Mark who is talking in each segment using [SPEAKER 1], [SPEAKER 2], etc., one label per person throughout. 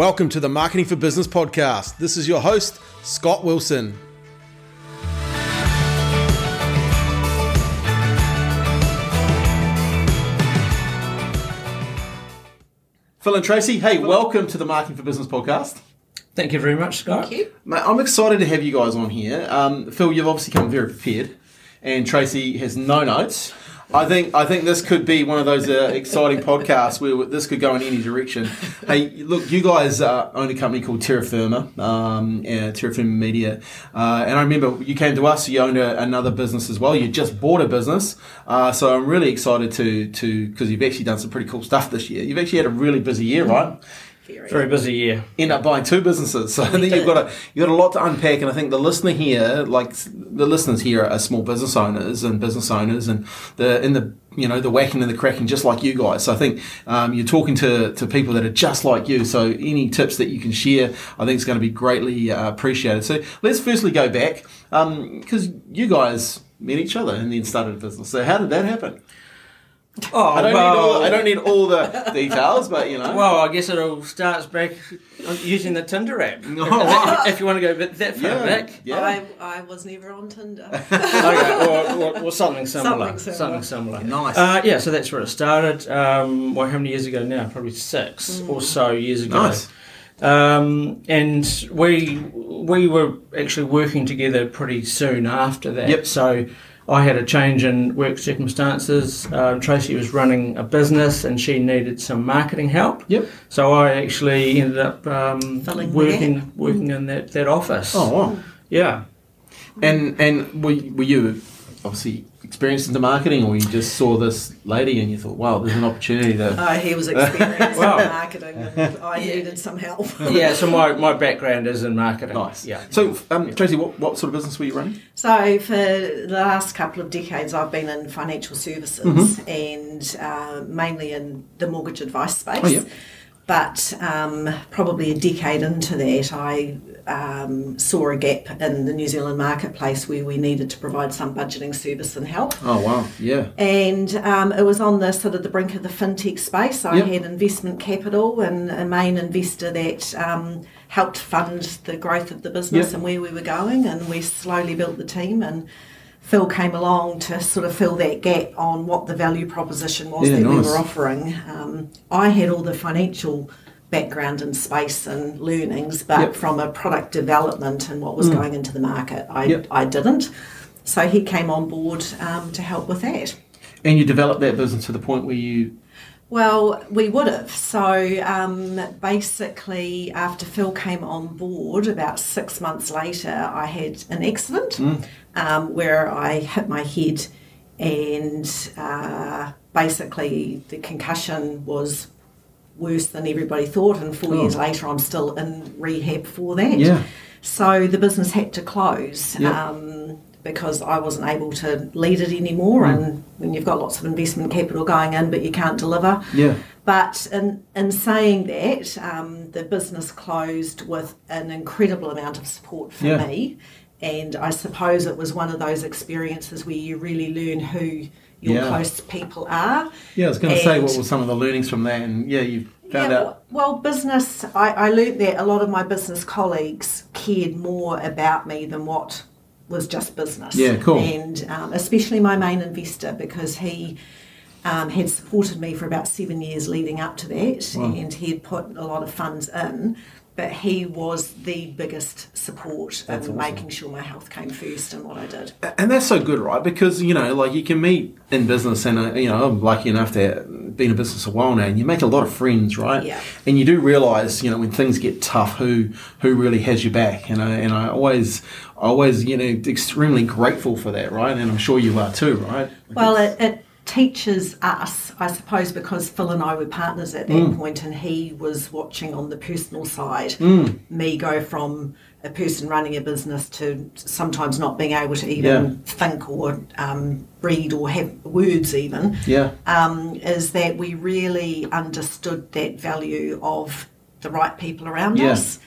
[SPEAKER 1] Welcome to the Marketing for Business podcast. This is your host, Scott Wilson. Phil and Tracey, hey, welcome to the Marketing for Business podcast.
[SPEAKER 2] Thank you very much, Scott.
[SPEAKER 3] Thank you.
[SPEAKER 1] Mate, I'm excited to have you guys on here. Um, Phil, you've obviously come very prepared, and Tracey has no notes. I think I think this could be one of those uh, exciting podcasts where this could go in any direction. Hey, look, you guys uh, own a company called Terra Firma, um, uh, Terra Firma Media, uh, and I remember you came to us. You owned a, another business as well. You just bought a business, uh, so I'm really excited to to because you've actually done some pretty cool stuff this year. You've actually had a really busy year, right?
[SPEAKER 2] Very busy year.
[SPEAKER 1] end up buying two businesses. So I think you've got a you've got a lot to unpack, and I think the listener here, like the listeners here, are small business owners and business owners, and the in the you know the whacking and the cracking, just like you guys. So I think um, you're talking to to people that are just like you. So any tips that you can share, I think is going to be greatly uh, appreciated. So let's firstly go back because you guys met each other and then started a business. So how did that happen?
[SPEAKER 2] Oh,
[SPEAKER 1] I don't
[SPEAKER 2] well,
[SPEAKER 1] need all I don't need all the details, but you know.
[SPEAKER 2] well, I guess it all starts back using the Tinder app.
[SPEAKER 1] Oh,
[SPEAKER 2] if,
[SPEAKER 1] right.
[SPEAKER 2] if you want to go a bit that far
[SPEAKER 1] yeah,
[SPEAKER 2] back.
[SPEAKER 1] yeah.
[SPEAKER 3] I, I was never on Tinder.
[SPEAKER 2] okay, or, or, or something similar.
[SPEAKER 3] Something
[SPEAKER 2] Something
[SPEAKER 3] similar.
[SPEAKER 2] similar.
[SPEAKER 1] Nice.
[SPEAKER 2] Uh, yeah, so that's where it started. Um, well, how many years ago now? Probably six or so years ago.
[SPEAKER 1] Nice.
[SPEAKER 2] Um, and we we were actually working together pretty soon after that.
[SPEAKER 1] Yep.
[SPEAKER 2] So I had a change in work circumstances. Um, Tracey was running a business and she needed some marketing help.
[SPEAKER 1] Yep.
[SPEAKER 2] So I actually ended up um,
[SPEAKER 3] Filling
[SPEAKER 2] working working in that, that office.
[SPEAKER 1] Oh wow.
[SPEAKER 2] Yeah.
[SPEAKER 1] And and were, were you obviously experienced into marketing, or you just saw this lady and you thought, wow, there's an opportunity to.
[SPEAKER 3] Uh, he was experienced
[SPEAKER 2] Wow.
[SPEAKER 3] in marketing and I needed some help.
[SPEAKER 2] Yeah, so my, my background is in marketing.
[SPEAKER 1] Nice.
[SPEAKER 2] Yeah.
[SPEAKER 1] So, um, Tracey, what, what sort of business were you running?
[SPEAKER 3] So for the last couple of decades, I've been in financial services and uh, mainly in the mortgage advice space.
[SPEAKER 1] Oh, yeah.
[SPEAKER 3] But um, probably a decade into that, I um, saw a gap in the New Zealand marketplace where we needed to provide some budgeting service and help.
[SPEAKER 1] Oh wow, yeah.
[SPEAKER 3] and um, it was on the sort of the brink of the fintech space. I
[SPEAKER 1] Yep.
[SPEAKER 3] had investment capital and a main investor that um, helped fund the growth of the business
[SPEAKER 1] Yep.
[SPEAKER 3] and where we were going, and we slowly built the team. And Phil came along to sort of fill that gap on what the value proposition was
[SPEAKER 1] Yeah,
[SPEAKER 3] that we were offering. Um, I had all the financial background and space and learnings, but
[SPEAKER 1] Yep.
[SPEAKER 3] from a product development and what was going into the market, I,
[SPEAKER 1] Yep.
[SPEAKER 3] I didn't. So he came on board um, to help with that.
[SPEAKER 1] And you developed that business to the point where you.
[SPEAKER 3] Well, we would have. So um, basically, after Phil came on board, about six months later, I had an accident um, where I hit my head, and uh, basically, the concussion was worse than everybody thought. And four
[SPEAKER 1] Oh.
[SPEAKER 3] years later, I'm still in rehab for that.
[SPEAKER 1] Yeah.
[SPEAKER 3] So the business had to close
[SPEAKER 1] Yeah.
[SPEAKER 3] um, because I wasn't able to lead it anymore.
[SPEAKER 1] Mm.
[SPEAKER 3] And when you've got lots of investment capital going in, but you can't deliver.
[SPEAKER 1] Yeah.
[SPEAKER 3] But in, in saying that, um, the business closed with an incredible amount of support for
[SPEAKER 1] Yeah.
[SPEAKER 3] me. And I suppose it was one of those experiences where you really learn who your
[SPEAKER 1] Yeah.
[SPEAKER 3] close people are.
[SPEAKER 1] Yeah, I was going to say what were some of the learnings from that, and yeah, you found
[SPEAKER 3] yeah,
[SPEAKER 1] out.
[SPEAKER 3] Well, business, I, I learnt that a lot of my business colleagues cared more about me than what was just business.
[SPEAKER 1] Yeah, cool.
[SPEAKER 3] And um, especially my main investor because he um, had supported me for about seven years leading up to that
[SPEAKER 1] Wow.
[SPEAKER 3] and he had put a lot of funds in. But he was the biggest support
[SPEAKER 1] That's
[SPEAKER 3] in
[SPEAKER 1] awesome.
[SPEAKER 3] making sure my health came first and what I did.
[SPEAKER 1] And that's so good, right? Because you know, like you can meet in business, and uh, you know, I'm lucky enough to be in a business a while now, and you make a lot of friends, right?
[SPEAKER 3] Yeah.
[SPEAKER 1] And you do realize, you know, when things get tough, who who really has your back, and I and I always, always, you know, extremely grateful for that, right? And I'm sure you are too, right?
[SPEAKER 3] Well, it, it teaches us, I suppose, because Phil and I were partners at that
[SPEAKER 1] Mm.
[SPEAKER 3] point, and he was watching on the personal side me go from a person running a business to sometimes not being able to even
[SPEAKER 1] Yeah.
[SPEAKER 3] think or um, read or have words even.
[SPEAKER 1] Yeah.
[SPEAKER 3] Um, is that we really understood that value of the right people around
[SPEAKER 1] Yeah.
[SPEAKER 3] us.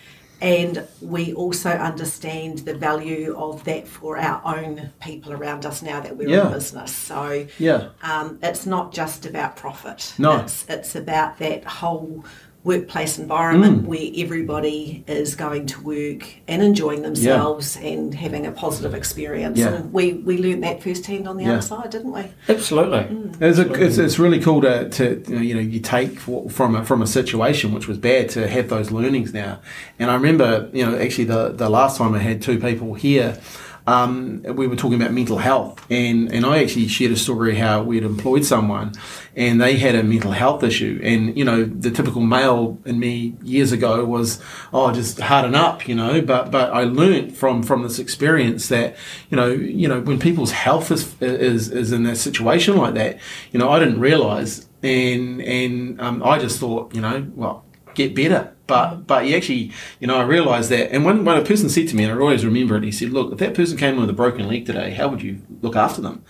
[SPEAKER 3] And we also understand the value of that for our own people around us now that we're
[SPEAKER 1] Yeah.
[SPEAKER 3] in business. So
[SPEAKER 1] Yeah.
[SPEAKER 3] um, it's not just about profit.
[SPEAKER 1] No.
[SPEAKER 3] It's, it's about that whole workplace environment where everybody is going to work and enjoying themselves and having a positive experience.
[SPEAKER 1] Yeah.
[SPEAKER 3] And we, we learned that firsthand on the
[SPEAKER 1] Yeah.
[SPEAKER 3] other side, didn't we?
[SPEAKER 2] Absolutely.
[SPEAKER 1] It's, a, it's, it's really cool to, to you, know, you take from a, from a situation which was bad to have those learnings now. And I remember you know actually the the last time I had two people here. Um, we were talking about mental health, and, and I actually shared a story how we had employed someone, and they had a mental health issue, and you know the typical male in me years ago was, oh, just harden up, you know. But but I learnt from from this experience that you know you know when people's health is is is in a situation like that, you know I didn't realise, and and um, I just thought, you know, well, get better. But but you actually, you know, I realised that. And when, when a person said to me, and I always remember it, he said, "Look, if that person came in with a broken leg today, how would you look after them?"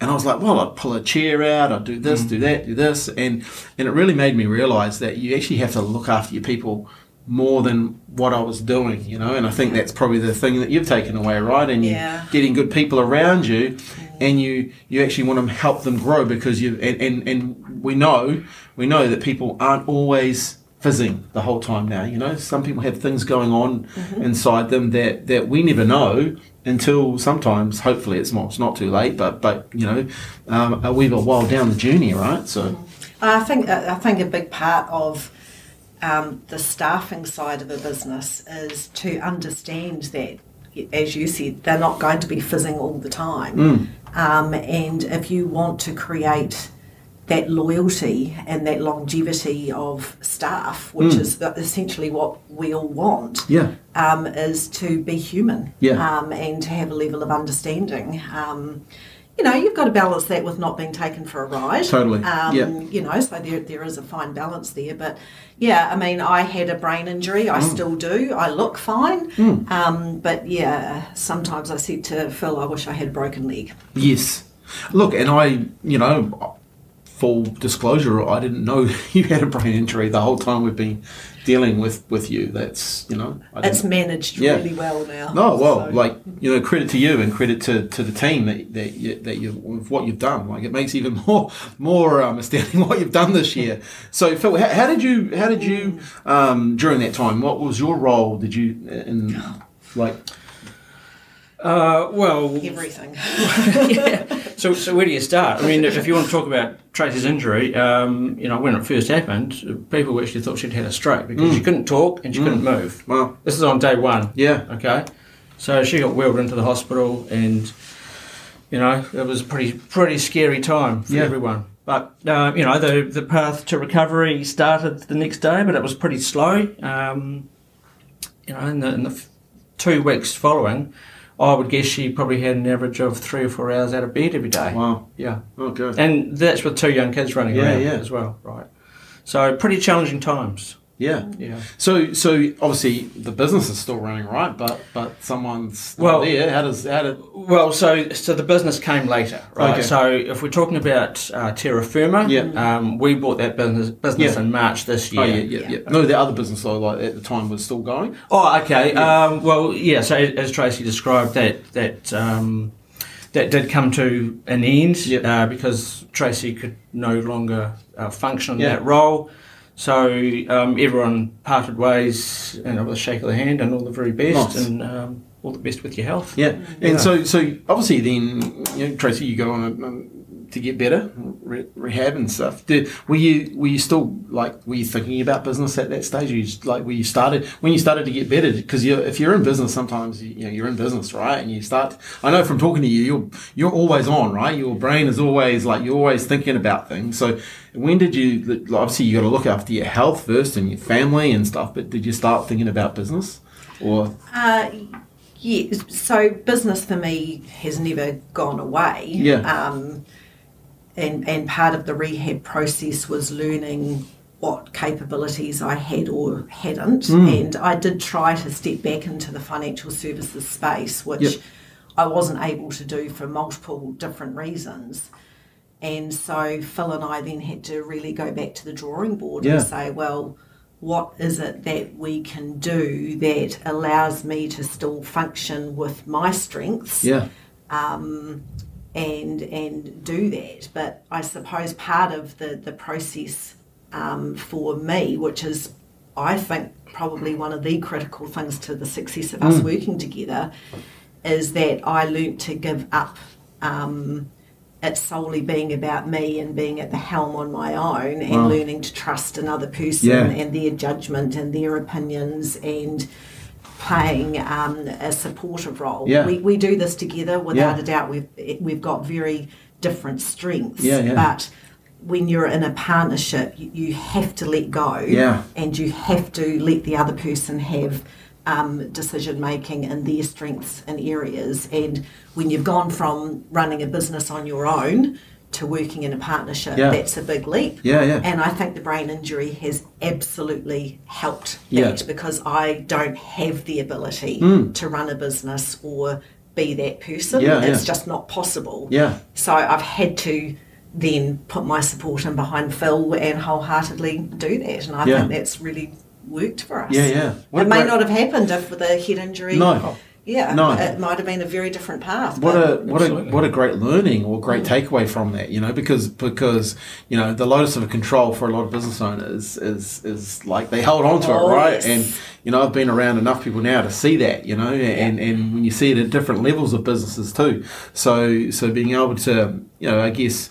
[SPEAKER 1] And I was like, "Well, I'd pull a chair out, I'd do this, do mm. that, do this," and and it really made me realise that you actually have to look after your people more than what I was doing, you know. And I think that's probably the thing that you've taken away, right? And
[SPEAKER 3] Yeah.
[SPEAKER 1] you getting good people around you, and you you actually want to help them grow because you and, and and we know we know that people aren't always fizzing the whole time now you know? Some people have things going on inside them that that we never know until sometimes hopefully it's not it's not too late but but you know um, we've a while down the journey right? So
[SPEAKER 3] I think I think a big part of um, the staffing side of a business is to understand that, as you said, they're not going to be fizzing all the time. Um, and if you want to create that loyalty and that longevity of staff, which is essentially what we all want,
[SPEAKER 1] yeah
[SPEAKER 3] um, is to be human
[SPEAKER 1] Yeah.
[SPEAKER 3] um, and to have a level of understanding. Um, you know, you've got to balance that with not being taken for a ride.
[SPEAKER 1] Totally,
[SPEAKER 3] Um,
[SPEAKER 1] yeah.
[SPEAKER 3] You know, so there, there is a fine balance there. But yeah, I mean, I had a brain injury.
[SPEAKER 1] Mm.
[SPEAKER 3] I still do. I look fine. Um, but yeah, sometimes I said to Phil, I wish I had a broken leg.
[SPEAKER 1] yes look and I you know full disclosure I didn't know you had a brain injury the whole time we've been dealing with with you that's you know I
[SPEAKER 3] It's managed
[SPEAKER 1] Yeah.
[SPEAKER 3] really well now.
[SPEAKER 1] No, well,
[SPEAKER 3] so-
[SPEAKER 1] like you know, credit to you and credit to, to the team that that you, that you what you've done. Like it makes even more more um, astounding what you've done this year. So Phil, how, how did you how did you um, during that time? What was your role? Did you in like
[SPEAKER 2] Uh, well,
[SPEAKER 3] everything.
[SPEAKER 2] so, so where do you start? I mean, if, if you want to talk about Tracey's injury, um, you know, when it first happened, people actually thought she'd had a stroke because she couldn't talk and she couldn't move.
[SPEAKER 1] well,
[SPEAKER 2] This is on day one.
[SPEAKER 1] yeah,
[SPEAKER 2] Okay, so she got wheeled into the hospital, and you know it was a pretty pretty scary time for
[SPEAKER 1] Yeah.
[SPEAKER 2] everyone. But uh, you know the the path to recovery started the next day, but it was pretty slow. Um, you know, in the, in the two weeks following, I would guess she probably had an average of three or four hours out of bed every day.
[SPEAKER 1] wow,
[SPEAKER 2] Yeah,
[SPEAKER 1] oh good,
[SPEAKER 2] and that's with two young kids running
[SPEAKER 1] Yeah,
[SPEAKER 2] around
[SPEAKER 1] yeah.
[SPEAKER 2] as well, right? So pretty challenging times.
[SPEAKER 1] Yeah.
[SPEAKER 2] Yeah.
[SPEAKER 1] So so obviously the business is still running, right? But but someone's
[SPEAKER 2] Well-
[SPEAKER 1] there. How does how did
[SPEAKER 2] Well, so so the business came later, right?
[SPEAKER 1] Okay.
[SPEAKER 2] So if we're talking about uh, Terra Firma,
[SPEAKER 1] Yeah.
[SPEAKER 2] um, we bought that business business
[SPEAKER 1] Yeah.
[SPEAKER 2] in March this year.
[SPEAKER 1] oh yeah yeah yeah no the other business though like at the time was still going.
[SPEAKER 2] Oh, okay. Um, well, yeah. So as Tracey described, that that um, that did come to an end
[SPEAKER 1] Yep.
[SPEAKER 2] uh, because Tracey could no longer uh, function in
[SPEAKER 1] Yeah.
[SPEAKER 2] that role. So um, everyone parted ways, and with a shake of the hand, and all the very best,
[SPEAKER 1] Nice.
[SPEAKER 2] and um, all the best with your health.
[SPEAKER 1] Yeah,
[SPEAKER 2] Yeah.
[SPEAKER 1] and so so obviously then you know Tracey, you go on a, um, to get better, re- rehab and stuff. Did, were you were you still like were you thinking about business at that stage? You just, like were you started when you started to get better because if you're in business sometimes you, you know you're in business right and you start. I know from talking to you you're you're always on right. Your brain is always like you're always thinking about things. So when did you obviously you got to look after your health first and your family and stuff. But did you start thinking about business or
[SPEAKER 3] Uh, yeah, so business for me has never gone away.
[SPEAKER 1] Yeah.
[SPEAKER 3] Um, and, and part of the rehab process was learning what capabilities I had or hadn't.
[SPEAKER 1] Mm.
[SPEAKER 3] And I did try to step back into the financial services space, which
[SPEAKER 1] Yep.
[SPEAKER 3] I wasn't able to do for multiple different reasons. And so Phil and I then had to really go back to the drawing board
[SPEAKER 1] Yeah.
[SPEAKER 3] and say, well, what is it that we can do that allows me to still function with my strengths
[SPEAKER 1] yeah
[SPEAKER 3] and and do that? But I suppose part of the, the process um, for me, which is, I think, probably one of the critical things to the success of us working together, is that I learnt to give up um, it solely being about me and being at the helm on my own and
[SPEAKER 1] Wow.
[SPEAKER 3] learning to trust another person
[SPEAKER 1] Yeah.
[SPEAKER 3] and their judgment and their opinions and playing um, a supportive role.
[SPEAKER 1] Yeah.
[SPEAKER 3] We, we do this together without
[SPEAKER 1] Yeah.
[SPEAKER 3] a doubt. We've, we've got very different strengths.
[SPEAKER 1] Yeah, yeah.
[SPEAKER 3] But when you're in a partnership, you, you have to let go
[SPEAKER 1] Yeah.
[SPEAKER 3] and you have to let the other person have um, decision making in their strengths and areas. And when you've gone from running a business on your own to working in a partnership,
[SPEAKER 1] Yeah.
[SPEAKER 3] that's a big leap.
[SPEAKER 1] Yeah, yeah.
[SPEAKER 3] And I think the brain injury has absolutely helped
[SPEAKER 1] Yeah.
[SPEAKER 3] that because I don't have the ability hmm. to run a business or be that person.
[SPEAKER 1] Yeah,
[SPEAKER 3] it's
[SPEAKER 1] yeah.
[SPEAKER 3] just not possible.
[SPEAKER 1] Yeah.
[SPEAKER 3] So I've had to then put my support in behind Phil and wholeheartedly do that. And I think that's really worked for us.
[SPEAKER 1] Yeah, yeah. What
[SPEAKER 3] it may
[SPEAKER 1] great-
[SPEAKER 3] not have happened if with a head injury.
[SPEAKER 1] No.
[SPEAKER 3] Yeah.
[SPEAKER 1] No.
[SPEAKER 3] It might have been a very different path.
[SPEAKER 1] What a what a what a great learning or great mm. takeaway from that, you know, because because you know the locus of control for a lot of business owners is is like they hold on to
[SPEAKER 3] Oh,
[SPEAKER 1] it, right?
[SPEAKER 3] yes.
[SPEAKER 1] And you know I've been around enough people now to see that, you know, and and when you see it at different levels of businesses too, so so being able to you know I guess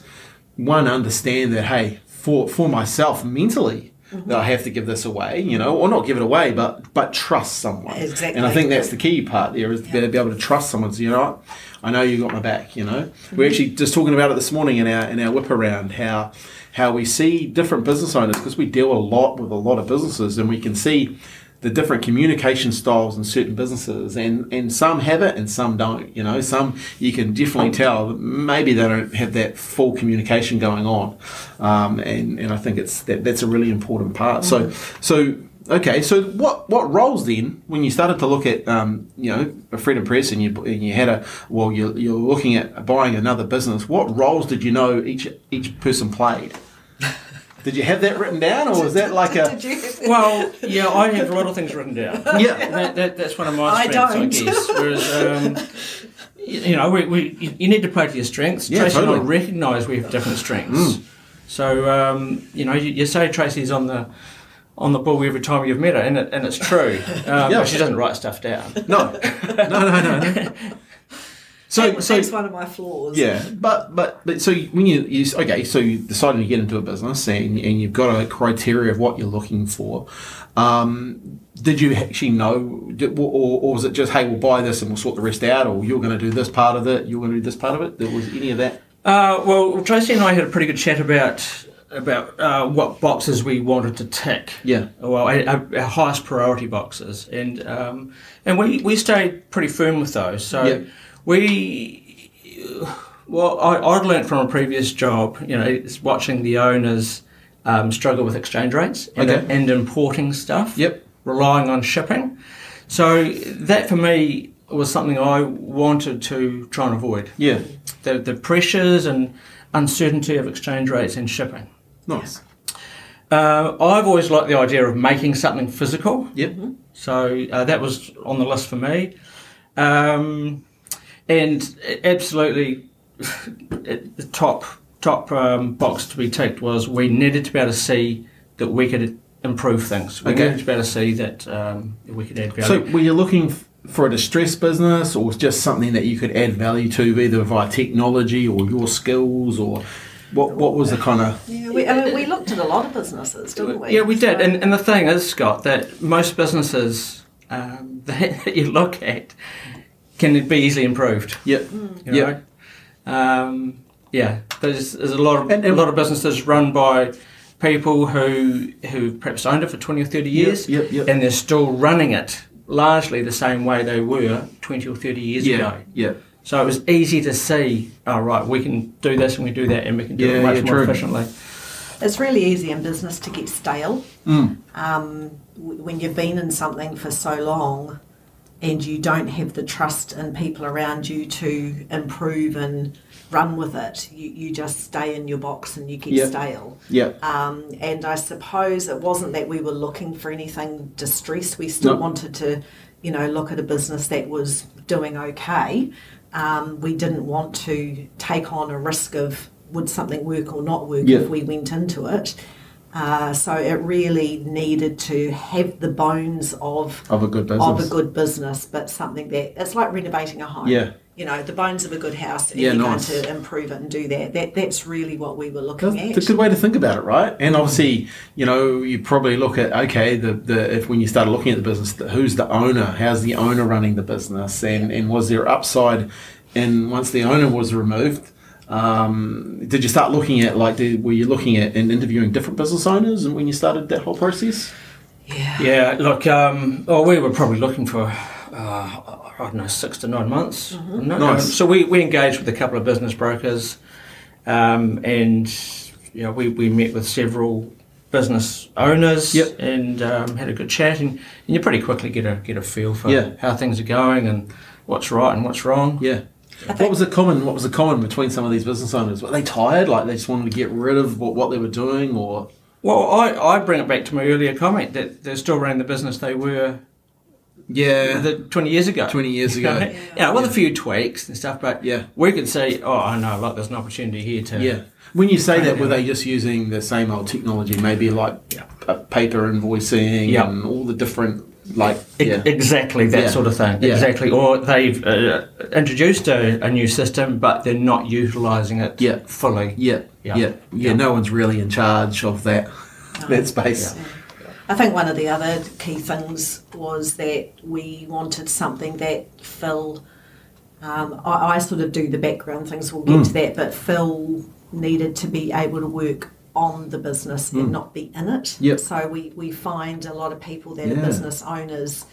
[SPEAKER 1] one understand that hey for for myself mentally.
[SPEAKER 3] Mm-hmm.
[SPEAKER 1] That I have to give this away, you know, or not give it away, but but trust someone.
[SPEAKER 3] Exactly.
[SPEAKER 1] And I think that's the key part there is to be be able to trust someone. So you know, what? I know you got my back. You know, we're actually just talking about it this morning in our in our whip around how how we see different business owners because we deal a lot with a lot of businesses and we can see the different communication styles in certain businesses and and some have it and some don't you know some you can definitely tell maybe they don't have that full communication going on um, and and I think it's that that's a really important part so so Okay, so what what roles then when you started to look at um, you know a Freedom Press and you and you had a well you're, you're looking at buying another business. What roles did you know each each person played? Did you have that written down, or was that like a
[SPEAKER 2] Well, yeah, I have a lot of things written down.
[SPEAKER 1] yeah?
[SPEAKER 2] That, that, that's one of my strengths, I,
[SPEAKER 3] don't.
[SPEAKER 2] guess. Whereas, um, you, you know, we, we, you you need to play to your strengths.
[SPEAKER 1] Yeah,
[SPEAKER 2] Tracey and. I recognise we have different strengths. So, um, you know, you, you say Tracey's on the on the ball every time you've met her, and, it, and it's true. Um,
[SPEAKER 1] Yeah.
[SPEAKER 2] But she doesn't write stuff down.
[SPEAKER 1] No, no, no, no. no. So
[SPEAKER 3] That-
[SPEAKER 1] so
[SPEAKER 3] that's one of my flaws.
[SPEAKER 1] Yeah, but but but so when you, you okay, so you decided to get into a business and and you've got a criteria of what you're looking for. Um, did you actually know, did, or, or was it just hey, we'll buy this and we'll sort the rest out, or you're going to do this part of it, you're going to do this part of it? There was any of that?
[SPEAKER 2] Uh, well, Tracey and I had a pretty good chat about about uh, what boxes we wanted to tick.
[SPEAKER 1] Yeah.
[SPEAKER 2] Well, our, our our highest priority boxes, and um, and we, we stayed pretty firm with those. So
[SPEAKER 1] Yeah.
[SPEAKER 2] We. Well, I, I'd learnt from a previous job, you know, is watching the owners um, struggle with exchange rates and,
[SPEAKER 1] Okay.
[SPEAKER 2] and importing stuff
[SPEAKER 1] Yep.
[SPEAKER 2] relying on shipping. So that for me was something I wanted to try and avoid
[SPEAKER 1] Yeah.
[SPEAKER 2] the, the pressures and uncertainty of exchange rates and shipping.
[SPEAKER 1] Nice.
[SPEAKER 2] Uh, I've always liked the idea of making something physical,
[SPEAKER 1] Yep.
[SPEAKER 2] so uh, that was on the list for me. Um, and absolutely, the top top um, box to be ticked was we needed to be able to see that we could improve things. We
[SPEAKER 1] Okay.
[SPEAKER 2] needed to be able to see that um, we could add value.
[SPEAKER 1] So
[SPEAKER 2] value.
[SPEAKER 1] were you looking for a distressed business, or just something that you could add value to, either via technology or your skills, or what? What was the kind of
[SPEAKER 3] Yeah, we, I mean, we looked at a lot of businesses, didn't we?
[SPEAKER 2] Yeah, we did.
[SPEAKER 3] So-
[SPEAKER 2] And, and the thing is, Scott, that most businesses um, that, that you look at can be easily improved.
[SPEAKER 1] yeah,
[SPEAKER 2] You
[SPEAKER 1] yeah,
[SPEAKER 2] know? Um, yeah, there's, there's a lot of
[SPEAKER 1] And- and-
[SPEAKER 2] a lot of businesses run by people who who perhaps owned it for twenty or thirty years,
[SPEAKER 1] Yep, yep.
[SPEAKER 2] and they're still running it largely the same way they were twenty or thirty years
[SPEAKER 1] yeah,
[SPEAKER 2] ago.
[SPEAKER 1] yeah.
[SPEAKER 2] So it was easy to see. Oh, right, we can do this and we do that, and we can do
[SPEAKER 1] Yeah,
[SPEAKER 2] it much
[SPEAKER 1] yeah,
[SPEAKER 2] more
[SPEAKER 1] true.
[SPEAKER 2] efficiently.
[SPEAKER 3] It's really easy in business to get stale.
[SPEAKER 1] Mm.
[SPEAKER 3] Um, when you've been in something for so long and you don't have the trust in people around you to improve and run with it, you, you just stay in your box and you get
[SPEAKER 1] Yep.
[SPEAKER 3] stale.
[SPEAKER 1] Yeah.
[SPEAKER 3] Um, and I suppose it wasn't that we were looking for anything distressed. We still
[SPEAKER 1] No.
[SPEAKER 3] wanted to, you know, look at a business that was doing okay. Um, we didn't want to take on a risk of would something work or not work
[SPEAKER 1] Yeah.
[SPEAKER 3] if we went into it. Uh, so it really needed to have the bones of
[SPEAKER 1] Of a good business.
[SPEAKER 3] of a good business, but something that it's like renovating a home.
[SPEAKER 1] Yeah.
[SPEAKER 3] You know, the bones of a good house, and
[SPEAKER 1] Yeah,
[SPEAKER 3] you're
[SPEAKER 1] nice.
[SPEAKER 3] going to improve it and do that. That that's really what we were looking
[SPEAKER 1] That's
[SPEAKER 3] at.
[SPEAKER 1] It's a good way to think about it, right? And obviously, you know, you probably look at okay, the, the if when you started looking at the business, the, who's the owner? How's the owner running the business? And and was there upside? And once the owner was removed, um, did you start looking at like did, were you looking at and interviewing different business owners? And when you started that whole process,
[SPEAKER 3] Yeah.
[SPEAKER 2] Yeah, look, um, well, we were probably looking for, uh, I don't know, six to nine months. No,
[SPEAKER 1] Nice.
[SPEAKER 2] so we, we engaged with a couple of business brokers um, and you know, we, we met with several business owners
[SPEAKER 1] Yep.
[SPEAKER 2] and um, had a good chat and, and you pretty quickly get a, get a feel for
[SPEAKER 1] Yeah.
[SPEAKER 2] how things are going and what's right and what's wrong.
[SPEAKER 1] yeah. What was the common? What was the common between some of these business owners? Were they tired? Like they just wanted to get rid of what, what they were doing, or
[SPEAKER 2] Well, I, I bring it back to my earlier comment that they're still running the business they were
[SPEAKER 1] yeah,
[SPEAKER 2] the 20 years ago.
[SPEAKER 1] 20 years ago.
[SPEAKER 2] You know, yeah, with a few tweaks and stuff, but
[SPEAKER 1] Yeah.
[SPEAKER 2] we could say, oh, I know, like there's an opportunity here to.
[SPEAKER 1] Yeah. When you say that, were they just using the same old technology? Maybe like
[SPEAKER 2] Yeah.
[SPEAKER 1] uh, paper invoicing
[SPEAKER 2] Yeah.
[SPEAKER 1] and all the different like
[SPEAKER 2] E-
[SPEAKER 1] yeah.
[SPEAKER 2] Exactly that
[SPEAKER 1] Yeah.
[SPEAKER 2] sort of thing.
[SPEAKER 1] Yeah.
[SPEAKER 2] Exactly. Or they've uh, introduced a, a new system, but they're not utilising it
[SPEAKER 1] Yeah.
[SPEAKER 2] fully.
[SPEAKER 1] yeah, yeah,
[SPEAKER 2] Yeah.
[SPEAKER 1] yeah,
[SPEAKER 2] Yeah.
[SPEAKER 1] No one's really in charge of that that space.
[SPEAKER 3] I think one of the other key things was that we wanted something that Phil. Um, I, I sort of do the background things. We'll get
[SPEAKER 1] Mm.
[SPEAKER 3] to that, but Phil needed to be able to work on the business and not be in it.
[SPEAKER 1] Mm. Yep.
[SPEAKER 3] So we we find a lot of people that
[SPEAKER 1] Yeah.
[SPEAKER 3] are business owners.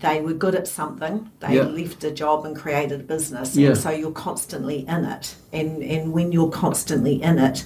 [SPEAKER 3] They were good at something. They
[SPEAKER 1] Yeah.
[SPEAKER 3] left a job and created a business,
[SPEAKER 1] Yeah.
[SPEAKER 3] and so you're constantly in it. And and when you're constantly in it,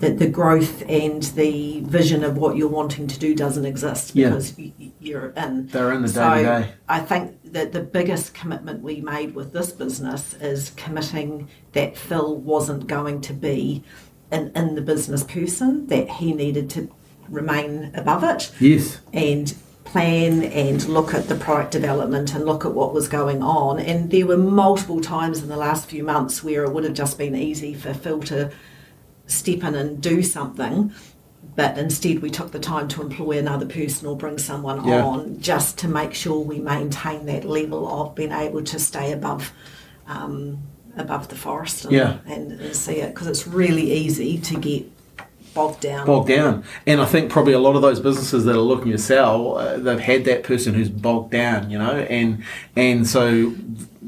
[SPEAKER 3] that the growth and the vision of what you're wanting to do doesn't exist because y- y- you're in.
[SPEAKER 1] They're in the
[SPEAKER 3] So
[SPEAKER 1] day to day.
[SPEAKER 3] I think that the biggest commitment we made with this business is committing that Phil wasn't going to be an in the business person, that he needed to remain above it
[SPEAKER 1] Yes.
[SPEAKER 3] and plan and look at the product development and look at what was going on. And there were multiple times in the last few months where it would have just been easy for Phil to step in and do something. But instead, we took the time to employ another person or bring someone
[SPEAKER 1] Yeah.
[SPEAKER 3] on just to make sure we maintain that level of being able to stay above um, above the forest and,
[SPEAKER 1] Yeah.
[SPEAKER 3] and, and see it because it's really easy to get bogged down.
[SPEAKER 1] bogged down. And I think probably a lot of those businesses that are looking to sell, uh, they've had that person who's bogged down, you know, and and so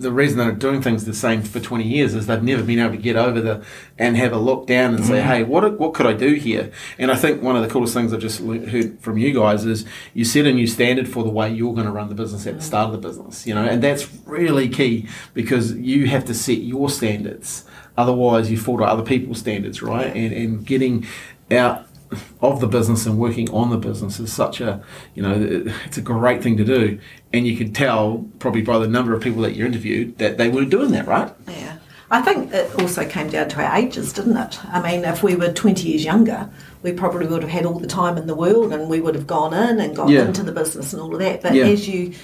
[SPEAKER 1] the reason they're doing things the same for 20 years is they've never been able to get over the and have a look down and say, mm. hey, what what could I do here? And I think one of the coolest things I've just heard from you guys is you set a new standard for the way you're going to run the business at the start of the business, you know, and that's really key because you have to set your standards. Otherwise, you fall to other people's standards, right? And and getting out of the business and working on the business is such a you know it's a great thing to do and you can tell probably by the number of people that you interviewed that they were doing that right
[SPEAKER 3] Yeah. I think it also came down to our ages, didn't it? I mean, if we were 20 years younger, we probably would have had all the time in the world and we would have gone in and got
[SPEAKER 1] Yeah.
[SPEAKER 3] into the business and all of that. But
[SPEAKER 1] Yeah.
[SPEAKER 3] as you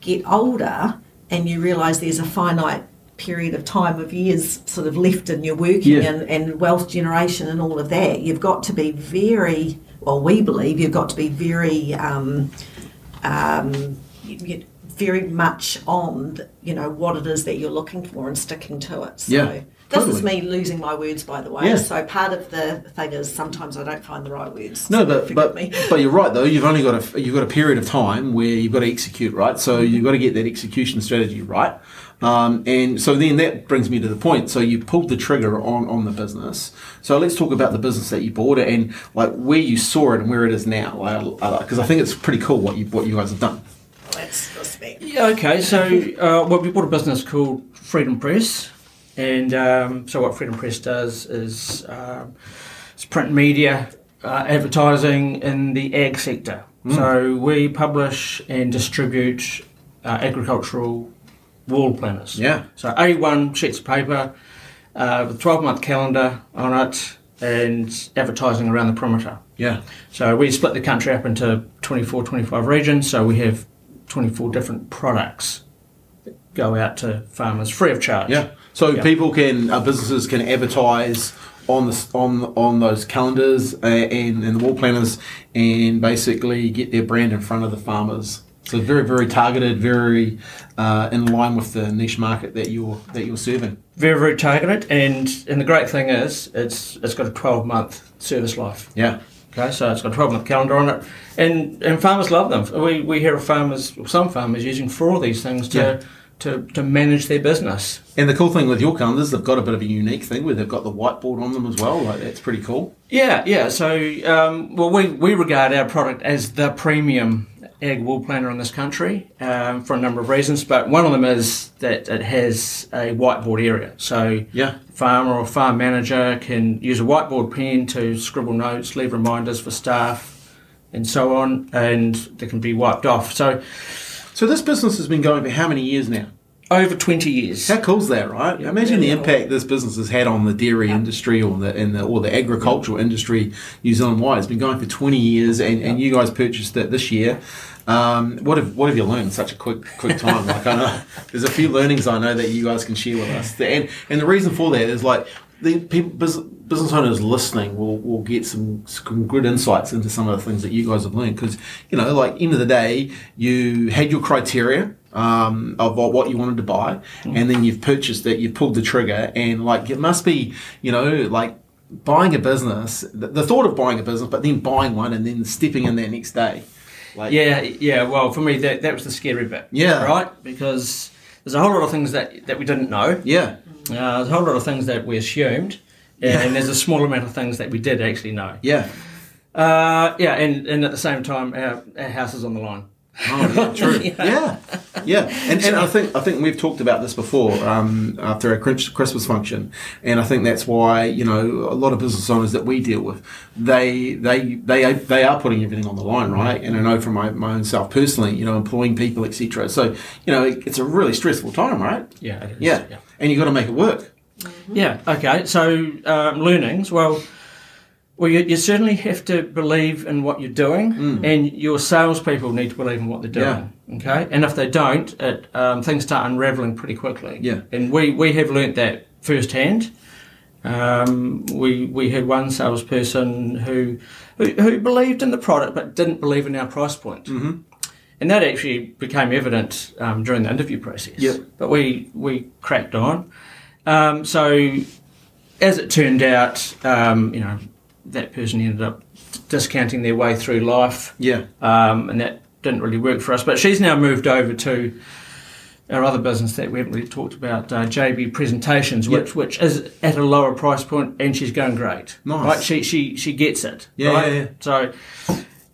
[SPEAKER 3] get older and you realise there's a finite period of time of years sort of left in your working
[SPEAKER 1] Yeah.
[SPEAKER 3] and, and wealth generation and all of that, you've got to be very, well, we believe you've got to be very um, um, very much on you know what it is that you're looking for and sticking to it. So
[SPEAKER 1] Yeah,
[SPEAKER 3] this is me losing my words by the way.
[SPEAKER 1] Yeah.
[SPEAKER 3] So part of the thing is sometimes I don't find the right words.
[SPEAKER 1] no but but, but you're right though you've only got a you've got a period of time where you've got to execute right so you've got to get that execution strategy right um, and so then that brings me to the point so you pulled the trigger on on the business so let's talk about the business that you bought it and like where you saw it and where it is now because I think it's pretty cool what you what you guys have done
[SPEAKER 3] Let's, let's be.
[SPEAKER 2] Yeah, okay. So, uh, well, we bought a business called Freedom Press, and um, so what Freedom Press does is um, it's print media, uh, advertising in the ag sector. So we publish and distribute uh, agricultural wall planners.
[SPEAKER 1] Yeah.
[SPEAKER 2] So A1 sheets of paper uh, with 12 month calendar on it and advertising around the perimeter.
[SPEAKER 1] yeah
[SPEAKER 2] So we split the country up into 24, 25 regions. So we have 24 different products that go out to farmers free of charge.
[SPEAKER 1] Yeah. So
[SPEAKER 2] Yeah.
[SPEAKER 1] people can, uh, businesses can advertise on the on on those calendars uh, and, and the wall planners, and basically get their brand in front of the farmers. So very very targeted, very uh, in line with the niche market that you're that you're serving.
[SPEAKER 2] Very very targeted, and and the great thing is it's it's got a twelve month service life.
[SPEAKER 1] Yeah.
[SPEAKER 2] Okay, so it's got a 12 month calendar on it, and, and farmers love them. We, we hear of farmers, some farmers using four of these things to,
[SPEAKER 1] Yeah.
[SPEAKER 2] to, to manage their business.
[SPEAKER 1] And the cool thing with your calendars, they've got a bit of a unique thing where they've got the whiteboard on them as well. Like that's pretty cool.
[SPEAKER 2] Yeah, yeah. So, um, well, we, we regard our product as the premium ag wall planner in this country um, for a number of reasons, but one of them is that it has a whiteboard area. So,
[SPEAKER 1] Yeah.
[SPEAKER 2] farmer or farm manager can use a whiteboard pen to scribble notes, leave reminders for staff, and so on, and they can be wiped off. So,
[SPEAKER 1] So this business has been going for how many years now?
[SPEAKER 2] over 20 years.
[SPEAKER 1] How cool's that, right?
[SPEAKER 2] Yeah.
[SPEAKER 1] Imagine the
[SPEAKER 2] Yeah.
[SPEAKER 1] impact this business has had on the dairy industry or the, the or the agricultural industry New Zealand wide. It's been going for twenty years, and, and you guys purchased it this year. Um, what have what have you learned in such a quick quick time? Like I know there's a few learnings I know that you guys can share with us, and and the reason for that is like the people business owners listening will will get some, some good insights into some of the things that you guys have learned because you know like end of the day you had your criteria um, of what, you wanted to buy, and then you've purchased it, you've pulled the trigger, and like it must be, you know, like buying a business, the, the thought of buying a business, but then buying one and then stepping in there next day. Like,
[SPEAKER 2] Yeah, yeah. Well, for me, that, that was the scary bit.
[SPEAKER 1] Yeah.
[SPEAKER 2] Right? Because there's a whole lot of things that, that we didn't know.
[SPEAKER 1] yeah,
[SPEAKER 2] Uh, there's a whole lot of things that we assumed, and, and there's a small amount of things that we did actually know.
[SPEAKER 1] yeah.
[SPEAKER 2] Uh, yeah, and, and at the same time, our, our house is on the line.
[SPEAKER 1] Oh, yeah, true. yeah, yeah, and, and I think I think we've talked about this before um, after our Christmas function, and I think that's why you know a lot of business owners that we deal with, they they they they are putting everything on the line, right? And I know from my, my own self personally, you know, employing people, etc. So you know, it, it's a really stressful time, right?
[SPEAKER 2] Yeah, it is.
[SPEAKER 1] Yeah,
[SPEAKER 2] yeah.
[SPEAKER 1] and you've got to make it work.
[SPEAKER 2] Yeah. Okay. So um, learnings. Well, well, you, you certainly have to believe in what you're doing, and your salespeople need to believe in what they're doing. Okay. And if they don't, it, um, things start unraveling pretty quickly.
[SPEAKER 1] Yeah.
[SPEAKER 2] And we we have learnt that firsthand. Um, we we had one salesperson who, who who believed in the product but didn't believe in our price point. Mm-hmm. And that actually became evident um, during the interview process.
[SPEAKER 1] Yep.
[SPEAKER 2] But we we cracked on. Um, so, as it turned out, um, you know, that person ended up discounting their way through life,
[SPEAKER 1] Yeah,
[SPEAKER 2] um, and that didn't really work for us. But she's now moved over to our other business that we haven't really talked about, uh, JB Presentations,
[SPEAKER 1] Yep.
[SPEAKER 2] which which is at a lower price point, and she's going great.
[SPEAKER 1] Nice.
[SPEAKER 2] Right? She she she gets it.
[SPEAKER 1] Yeah,
[SPEAKER 2] right?
[SPEAKER 1] yeah, yeah.
[SPEAKER 2] So,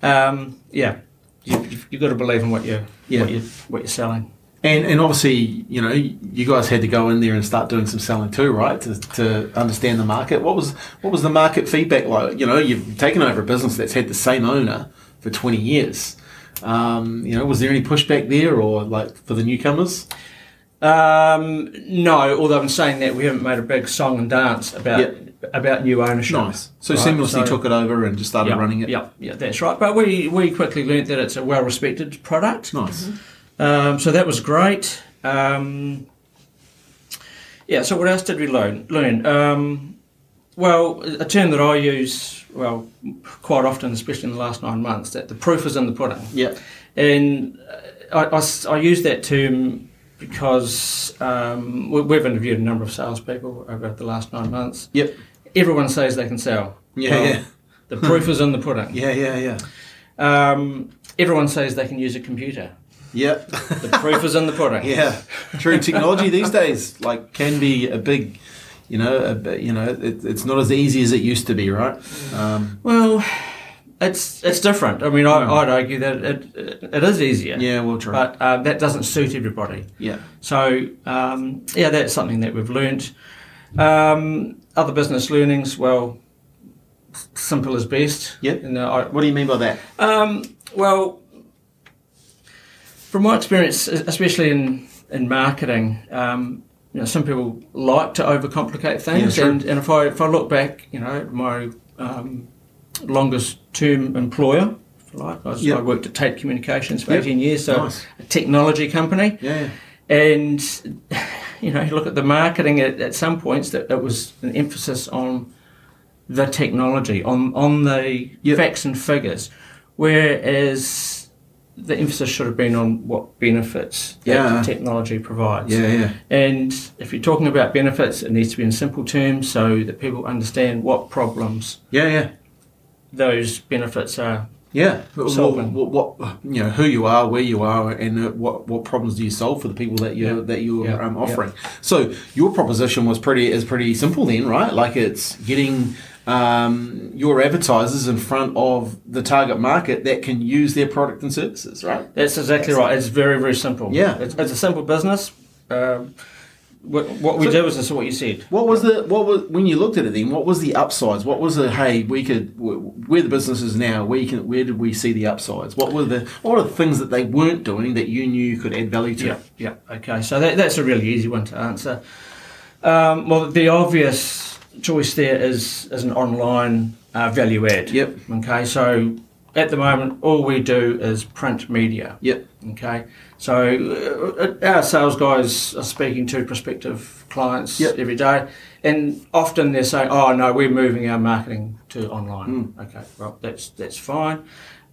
[SPEAKER 2] um, yeah, you, you've, you've got to believe in what you
[SPEAKER 1] Yeah.
[SPEAKER 2] what you what you're selling.
[SPEAKER 1] And and obviously you know you guys had to go in there and start doing some selling too, right? To, to understand the market. What was what was the market feedback like? You know, you've taken over a business that's had the same owner for twenty years. Um, you know, was there any pushback there, or like for the newcomers?
[SPEAKER 2] Um, no, although I'm saying that we haven't made a big song and dance about
[SPEAKER 1] Yep.
[SPEAKER 2] about new ownership.
[SPEAKER 1] Nice. So
[SPEAKER 2] Right,
[SPEAKER 1] seamlessly
[SPEAKER 2] so-
[SPEAKER 1] took it over and just started
[SPEAKER 2] yeah,
[SPEAKER 1] running it.
[SPEAKER 2] Yeah, yeah, that's right. But we we quickly learnt that it's a well respected product.
[SPEAKER 1] Nice.
[SPEAKER 2] Um, so that was great. Um, yeah. So what else did we learn? Learn. Um, well, a term that I use well quite often, especially in the last nine months, that the proof is in the pudding.
[SPEAKER 1] Yeah.
[SPEAKER 2] And I I, I I use that term because um, we- we've interviewed a number of salespeople over the last nine months.
[SPEAKER 1] Yep.
[SPEAKER 2] Everyone says they can sell.
[SPEAKER 1] Yeah.
[SPEAKER 2] Well,
[SPEAKER 1] yeah.
[SPEAKER 2] The proof is in the pudding.
[SPEAKER 1] Yeah. Yeah. Yeah.
[SPEAKER 2] Um, everyone says they can use a computer.
[SPEAKER 1] Yep.
[SPEAKER 2] The proof is in the pudding.
[SPEAKER 1] Yeah, true. Technology these days like can be a big, you know, a, bit- you know, it, it's not as easy as it used to be, right? Um,
[SPEAKER 2] Well, it's it's different. I mean, I, I'd argue that it, it, it is easier.
[SPEAKER 1] Yeah, well, true.
[SPEAKER 2] But uh, that doesn't suit everybody.
[SPEAKER 1] yeah,
[SPEAKER 2] So um, yeah, that's something that we've learnt. Um, other business learnings, well, simple as best. You know, I,
[SPEAKER 1] what do you mean by that?
[SPEAKER 2] um, well, from my experience, especially in in marketing, um, you know, some people like to overcomplicate things,
[SPEAKER 1] Yeah, sure.
[SPEAKER 2] and, and if I if I look back, you know, my um, longest term employer, if you like, I, was,
[SPEAKER 1] Yep.
[SPEAKER 2] I worked at Tait Communications for
[SPEAKER 1] Yep.
[SPEAKER 2] eighteen years, so
[SPEAKER 1] Nice.
[SPEAKER 2] a technology company,
[SPEAKER 1] Yeah,
[SPEAKER 2] and you know, you look at the marketing at, at some points that it was an emphasis on the technology, on on the
[SPEAKER 1] Yep.
[SPEAKER 2] facts and figures, whereas the emphasis should have been on what benefits
[SPEAKER 1] Yeah.
[SPEAKER 2] the technology provides.
[SPEAKER 1] Yeah, yeah.
[SPEAKER 2] And if you're talking about benefits, it needs to be in simple terms so that people understand what problems
[SPEAKER 1] Yeah, yeah.
[SPEAKER 2] those benefits are.
[SPEAKER 1] Yeah,
[SPEAKER 2] Solving.
[SPEAKER 1] what, what you know, who you are, where you are, and uh, what what problems do you solve for the people that you
[SPEAKER 2] Yeah.
[SPEAKER 1] that you're
[SPEAKER 2] Yeah.
[SPEAKER 1] um, offering. So your proposition was pretty is pretty simple then, right? Like it's getting um, your advertisers in front of the target market that can use their product and services, right?
[SPEAKER 2] That's exactly right. It's very, very simple.
[SPEAKER 1] Yeah.
[SPEAKER 2] It's, it's a simple business. Um, what, what we
[SPEAKER 1] So-
[SPEAKER 2] did was just what you said.
[SPEAKER 1] What was the what was when you looked at it then? What was the upsides? What was the hey we could where the business is now? Where you can where did we see the upsides? What were the what were the things that they weren't doing that you knew you could add value to?
[SPEAKER 2] Yeah, yeah. Okay, so that, that's a really easy one to answer. Um, well, the obvious choice there is is an online uh, value add.
[SPEAKER 1] Yep.
[SPEAKER 2] Okay, so at the moment, all we do is print media.
[SPEAKER 1] Yep.
[SPEAKER 2] Okay, so uh, our sales guys are speaking to prospective clients
[SPEAKER 1] Yep.
[SPEAKER 2] every day, and often they're saying, "Oh no, we're moving our marketing to online."
[SPEAKER 1] Hmm.
[SPEAKER 2] Okay, well that's that's fine.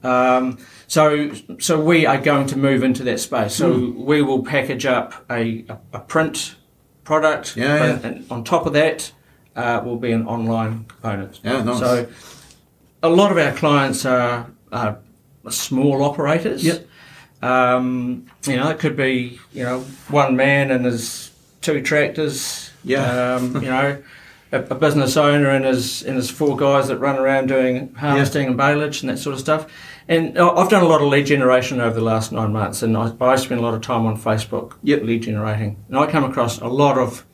[SPEAKER 2] Um, so so we are going to move into that space. So
[SPEAKER 1] Hmm.
[SPEAKER 2] we will package up a, a, a print product,
[SPEAKER 1] Yeah, yeah.
[SPEAKER 2] and on top of that uh, will be an online component.
[SPEAKER 1] Yeah, nice.
[SPEAKER 2] So a lot of our clients are, are small operators.
[SPEAKER 1] Yep.
[SPEAKER 2] Um, you know, it could be you know one man and his two tractors.
[SPEAKER 1] Yeah.
[SPEAKER 2] Um, you know, a, a business owner and his and his four guys that run around doing harvesting and baleage and that sort of stuff. And I've done a lot of lead generation over the last nine months, and I, I spend a lot of time on Facebook
[SPEAKER 1] Yep.
[SPEAKER 2] lead generating, and I come across a lot of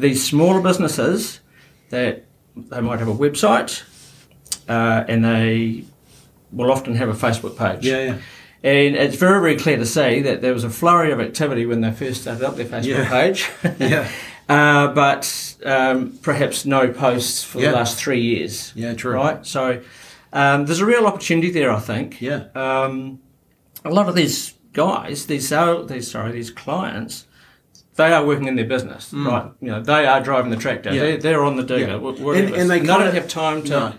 [SPEAKER 2] these smaller businesses that they might have a website uh, and they will often have a Facebook page.
[SPEAKER 1] Yeah, yeah.
[SPEAKER 2] And it's very, very clear to see that there was a flurry of activity when they first started up their Facebook
[SPEAKER 1] Yeah.
[SPEAKER 2] page.
[SPEAKER 1] Yeah.
[SPEAKER 2] uh, but um, perhaps no posts for
[SPEAKER 1] Yeah.
[SPEAKER 2] the last three years.
[SPEAKER 1] Yeah, true.
[SPEAKER 2] Right? So um, there's a real opportunity there, I think.
[SPEAKER 1] Yeah.
[SPEAKER 2] Um, a lot of these guys, these these sorry, these clients, they are working in their business, right? You know, they are driving the tractor.
[SPEAKER 1] Mm. Yeah.
[SPEAKER 2] They're, they're on the digger.
[SPEAKER 1] Yeah. And- and they
[SPEAKER 2] they don't have time to
[SPEAKER 1] No.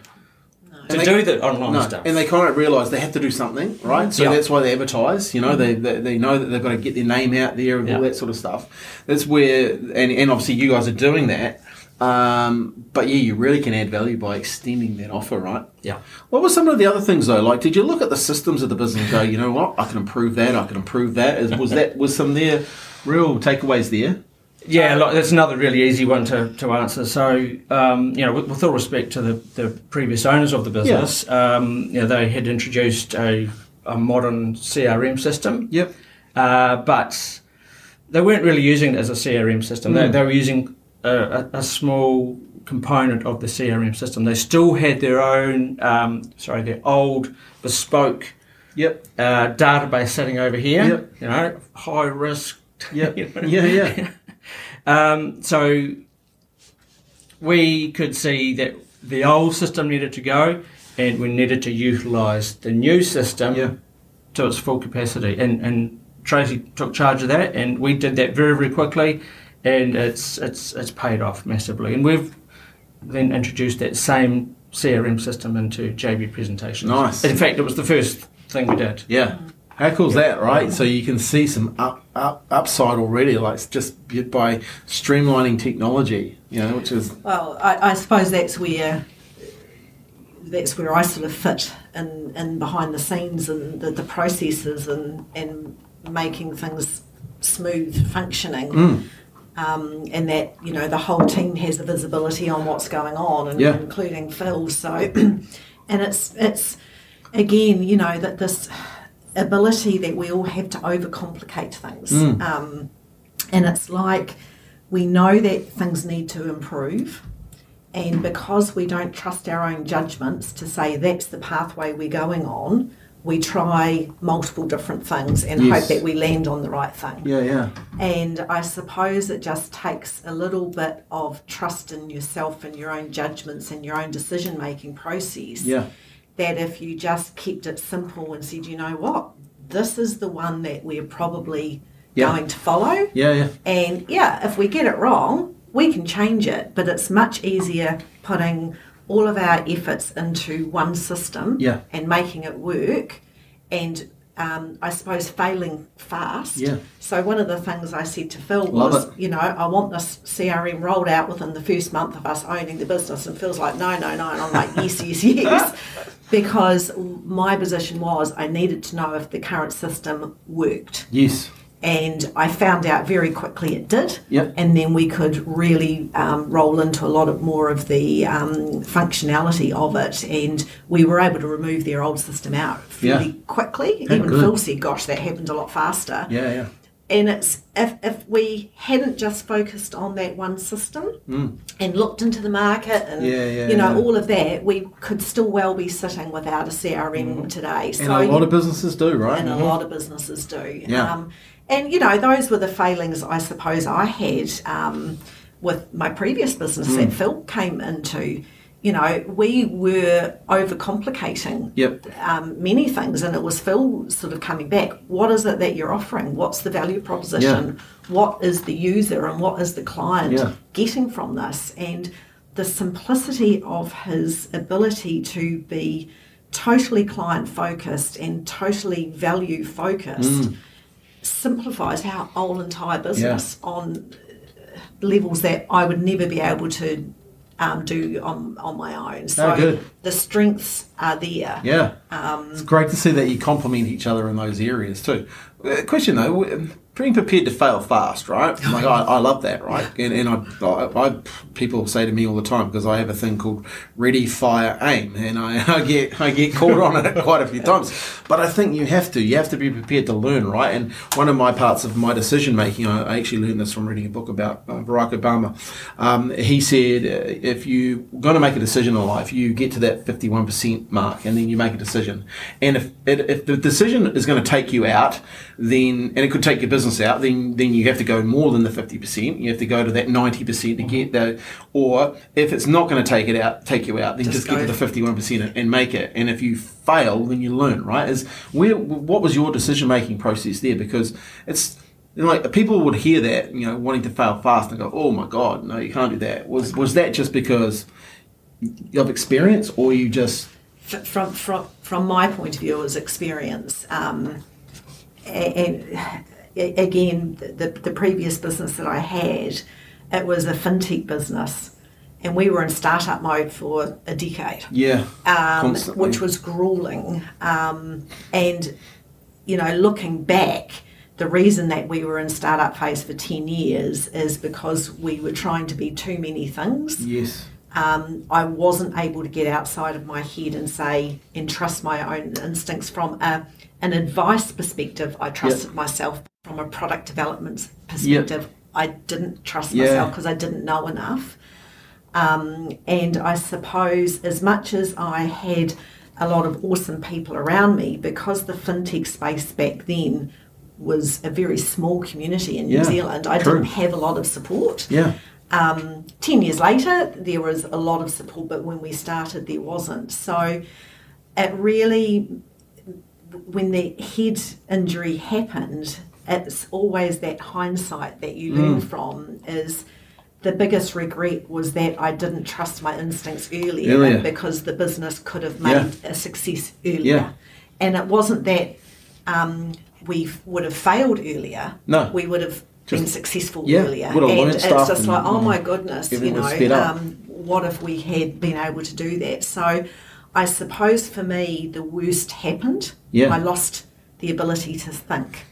[SPEAKER 2] to
[SPEAKER 1] they-
[SPEAKER 2] do the online
[SPEAKER 1] No,
[SPEAKER 2] stuff.
[SPEAKER 1] and they kind of realise they have to do something, right? So
[SPEAKER 2] Yeah.
[SPEAKER 1] that's why they advertise. You know, they, they they know that they've got to get their name out there and all that sort of stuff. That's where, and, and obviously you guys are doing that. Um, but yeah, you really can add value by extending that offer, right?
[SPEAKER 2] yeah.
[SPEAKER 1] What were some of the other things though? Like, did you look at the systems of the business and go, you know what, I can improve that, I can improve that? Is, was that was some there real takeaways there?
[SPEAKER 2] Yeah, like, that's another really easy one to, to answer. So, um, you know, with, with all respect to the, the previous owners of the business, um, you know, they had introduced a, a modern CRM system,
[SPEAKER 1] Yep.
[SPEAKER 2] uh, but they weren't really using it as a CRM system. They,
[SPEAKER 1] Mm.
[SPEAKER 2] they were using a, a, a small component of the CRM system. They still had their own, um, sorry, their old bespoke
[SPEAKER 1] Yep.
[SPEAKER 2] uh, database sitting over here.
[SPEAKER 1] Yep.
[SPEAKER 2] You know, high risk.
[SPEAKER 1] Yep.
[SPEAKER 2] you know.
[SPEAKER 1] Yeah. Yeah.
[SPEAKER 2] Um, so we could see that the old system needed to go, and we needed to utilise the new system
[SPEAKER 1] Yeah.
[SPEAKER 2] to its full capacity. And, and Tracey took charge of that, and we did that very, very quickly, and it's it's it's paid off massively. And we've then introduced that same CRM system into JB presentations.
[SPEAKER 1] Nice.
[SPEAKER 2] In fact, it was the first thing we did.
[SPEAKER 1] Yeah. How cool cool's that, right? So you can see some up, up, upside already, like just by streamlining technology, you know, which is
[SPEAKER 3] Well, I, I suppose that's where that's where I sort of fit in, in behind the scenes and the, the processes and, and making things smooth functioning.
[SPEAKER 1] Mm.
[SPEAKER 3] Um, and that you know the whole team has the visibility on what's going on, and
[SPEAKER 1] Yeah.
[SPEAKER 3] including Phil. So, and it's it's again you know that this ability that we all have to overcomplicate things.
[SPEAKER 1] Mm.
[SPEAKER 3] Um, and it's like we know that things need to improve. And because we don't trust our own judgments to say that's the pathway we're going on, we try multiple different things and
[SPEAKER 1] Yes.
[SPEAKER 3] hope that we land on the right thing.
[SPEAKER 1] yeah, yeah,
[SPEAKER 3] And I suppose it just takes a little bit of trust in yourself and your own judgments and your own decision making process
[SPEAKER 1] yeah,
[SPEAKER 3] that if you just kept it simple and said, you know what, this is the one that we're probably
[SPEAKER 1] Yeah.
[SPEAKER 3] going to follow.
[SPEAKER 1] yeah, yeah,
[SPEAKER 3] And yeah, if we get it wrong, we can change it, but it's much easier putting all of our efforts into one system
[SPEAKER 1] Yeah.
[SPEAKER 3] and making it work and um, I suppose failing fast.
[SPEAKER 1] Yeah.
[SPEAKER 3] So one of the things I said to Phil
[SPEAKER 1] Love
[SPEAKER 3] was,
[SPEAKER 1] it.
[SPEAKER 3] you know, I want this CRM rolled out within the first month of us owning the business. And Phil's like, no, no, no. And I'm like, yes, yes, yes. Because my position was I needed to know if the current system worked.
[SPEAKER 1] Yes.
[SPEAKER 3] And I found out very quickly it did.
[SPEAKER 1] Yep.
[SPEAKER 3] And then we could really um, roll into a lot of more of the um, functionality of it. And we were able to remove their old system out fairly
[SPEAKER 1] Yeah.
[SPEAKER 3] quickly.
[SPEAKER 1] Yeah,
[SPEAKER 3] Even
[SPEAKER 1] good.
[SPEAKER 3] Phil said, gosh, that happened a lot faster.
[SPEAKER 1] Yeah, yeah.
[SPEAKER 3] And it's if, if we hadn't just focused on that one system and looked into the market and
[SPEAKER 1] Mm. Yeah, yeah,
[SPEAKER 3] you know
[SPEAKER 1] yeah.
[SPEAKER 3] all of that, we could still well be sitting without a CRM today.
[SPEAKER 1] Mm. And a lot of businesses do, right?
[SPEAKER 3] and a
[SPEAKER 1] Mhm.
[SPEAKER 3] lot of businesses do.
[SPEAKER 1] Yeah.
[SPEAKER 3] Um, and you know, those were the failings I suppose I had um, with my previous business
[SPEAKER 1] Mm.
[SPEAKER 3] that Phil came into. You know, we were overcomplicating
[SPEAKER 1] Yep.
[SPEAKER 3] um, many things, and it was Phil sort of coming back. What is it that you're offering? What's the value proposition? What is the user and what is the client
[SPEAKER 1] Yeah.
[SPEAKER 3] getting from this? And the simplicity of his ability to be totally client focused and totally value focused
[SPEAKER 1] Mm.
[SPEAKER 3] Simplifies our whole entire business on uh, levels that I would never be able to um, do on, on my own. So
[SPEAKER 1] good.
[SPEAKER 3] the strengths are there.
[SPEAKER 1] Yeah.
[SPEAKER 3] Um,
[SPEAKER 1] it's great to see that you complement each other in those areas too. Uh, question though, being prepared to fail fast, right? Like I, I love that, right? And, and I, I, I, people say to me all the time because I have a thing called ready, fire, aim, and I, I get I get caught on it quite a few times. But I think you have to, you have to be prepared to learn, right? And one of my parts of my decision making, I, I actually learned this from reading a book about uh, Barack Obama. Um, he said, uh, if you're going to make a decision in life, you get to that 51% mark, and then you make a decision. And if it, if the decision is going to take you out, then and it could take your business out, then then you have to go more than the 50%. You have to go to that 90% to get the. Or if it's not going to take it out, take you out, then just,
[SPEAKER 3] Just
[SPEAKER 1] get to the 51% and- and make it. And if you fail, then you learn, right? Is where what was your decision making process there? Because it's you know, like people would hear that, you know, wanting to fail fast and go, "Oh my god, no, you can't do that." Was was that just because of experience, or you just
[SPEAKER 3] from from from my point of view, it was experience. Um, and again, the the previous business that I had, it was a fintech business, and we were in startup mode for a decade.
[SPEAKER 1] yeah,
[SPEAKER 3] um, which was grueling. Um, and, you know, looking back, the reason that we were in startup phase for 10 years is because we were trying to be too many things.
[SPEAKER 1] yes,
[SPEAKER 3] Um, I wasn't able to get outside of my head and say, and trust my own instincts from a, an advice perspective. I trusted myself from a product development perspective. I didn't trust
[SPEAKER 1] Yeah.
[SPEAKER 3] myself because I didn't know enough. Um, and I suppose, as much as I had a lot of awesome people around me, because the fintech space back then was a very small community in
[SPEAKER 1] Yeah,
[SPEAKER 3] New Zealand, I
[SPEAKER 1] true.
[SPEAKER 3] didn't have a lot of support.
[SPEAKER 1] yeah,
[SPEAKER 3] Um, 10 years later, there was a lot of support, but when we started, there wasn't. So it really, when the head injury happened, it's always that hindsight that you learn from is the biggest regret was that I didn't trust my instincts earlier,
[SPEAKER 1] Earlier.
[SPEAKER 3] because the business could have made
[SPEAKER 1] Yeah.
[SPEAKER 3] a success earlier.
[SPEAKER 1] Yeah.
[SPEAKER 3] And it wasn't that um, we would have failed earlier.
[SPEAKER 1] No.
[SPEAKER 3] We would have been successful
[SPEAKER 1] yeah,
[SPEAKER 3] earlier. and it's just
[SPEAKER 1] and,
[SPEAKER 3] like, oh
[SPEAKER 1] mm,
[SPEAKER 3] my goodness, you know,
[SPEAKER 1] was sped up.
[SPEAKER 3] um, what if we had been able to do that? So I suppose for me, the worst happened.
[SPEAKER 1] Yeah.
[SPEAKER 3] I lost the ability to think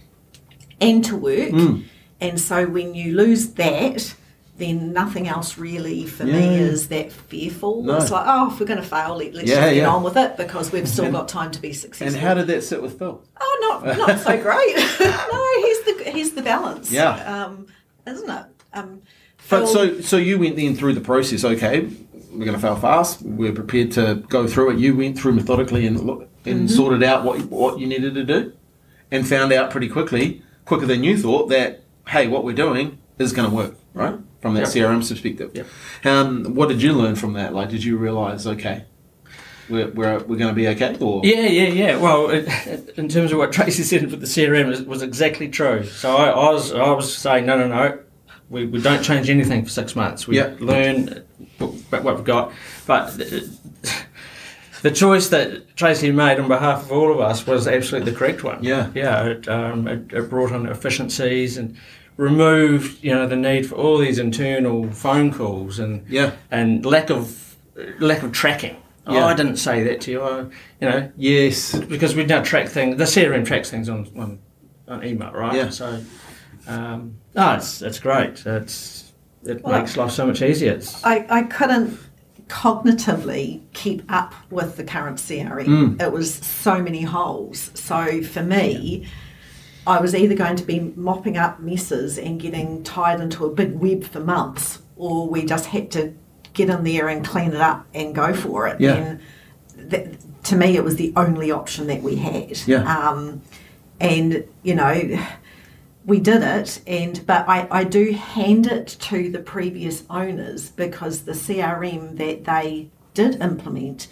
[SPEAKER 3] and to work.
[SPEAKER 1] Mm.
[SPEAKER 3] And so when you lose that, then nothing else really for me is that fearful.
[SPEAKER 1] No.
[SPEAKER 3] It's like, oh, if we're going to fail, let, let's
[SPEAKER 1] Yeah,
[SPEAKER 3] just get
[SPEAKER 1] yeah.
[SPEAKER 3] on with it because we've still
[SPEAKER 1] And-
[SPEAKER 3] got time to be successful.
[SPEAKER 1] and how did that sit with Phil?
[SPEAKER 3] Oh, not not so great. no, here's the here's the balance.
[SPEAKER 1] Yeah.
[SPEAKER 3] um, isn't it? Um,
[SPEAKER 1] But so, so you went then through the process. Okay, we're going to fail fast. We're prepared to go through it. You went through methodically and look and
[SPEAKER 3] Mm-hmm.
[SPEAKER 1] sorted out what what you needed to do, and found out pretty quickly, quicker than you thought, that hey, what we're doing is going to work, right? From that
[SPEAKER 2] Yep.
[SPEAKER 1] CRM perspective.
[SPEAKER 2] Yep.
[SPEAKER 1] Um, what did you learn from that? Like, did you realize, okay, we're we're, we're going to be okay? Or
[SPEAKER 2] Yeah, yeah, yeah. Well, it, in terms of what Tracey said with the CRM, it was exactly true. So I, I was, I was saying, no, no, no. We, we don't change anything for six months. We
[SPEAKER 1] Yeah.
[SPEAKER 2] learn what what we've got. But the, choice that Tracey made on behalf of all of us was absolutely the correct one.
[SPEAKER 1] Yeah.
[SPEAKER 2] yeah. It, um, it, it brought in efficiencies and removed, you know, the need for all these internal phone calls and
[SPEAKER 1] Yeah.
[SPEAKER 2] and lack of lack of tracking. Oh, I didn't say that to you. I, you know,
[SPEAKER 1] Yes.
[SPEAKER 2] because we now track things. The CRM tracks things on on, on email, right?
[SPEAKER 1] Yeah.
[SPEAKER 2] So, um, no, it's it's great. It's it
[SPEAKER 3] Well,
[SPEAKER 2] makes life so much easier. It's,
[SPEAKER 3] I, I couldn't cognitively keep up with the current CRM.
[SPEAKER 1] Mm.
[SPEAKER 3] It was so many holes. So for me, I was either going to be mopping up messes and getting tied into a big web for months, or we just had to get in there and clean it up and go for it.
[SPEAKER 1] Yeah.
[SPEAKER 3] And th- to me, it was the only option that we had.
[SPEAKER 1] Yeah.
[SPEAKER 3] Um, and you know, we did it and but I, I do hand it to the previous owners because the crm that they did implement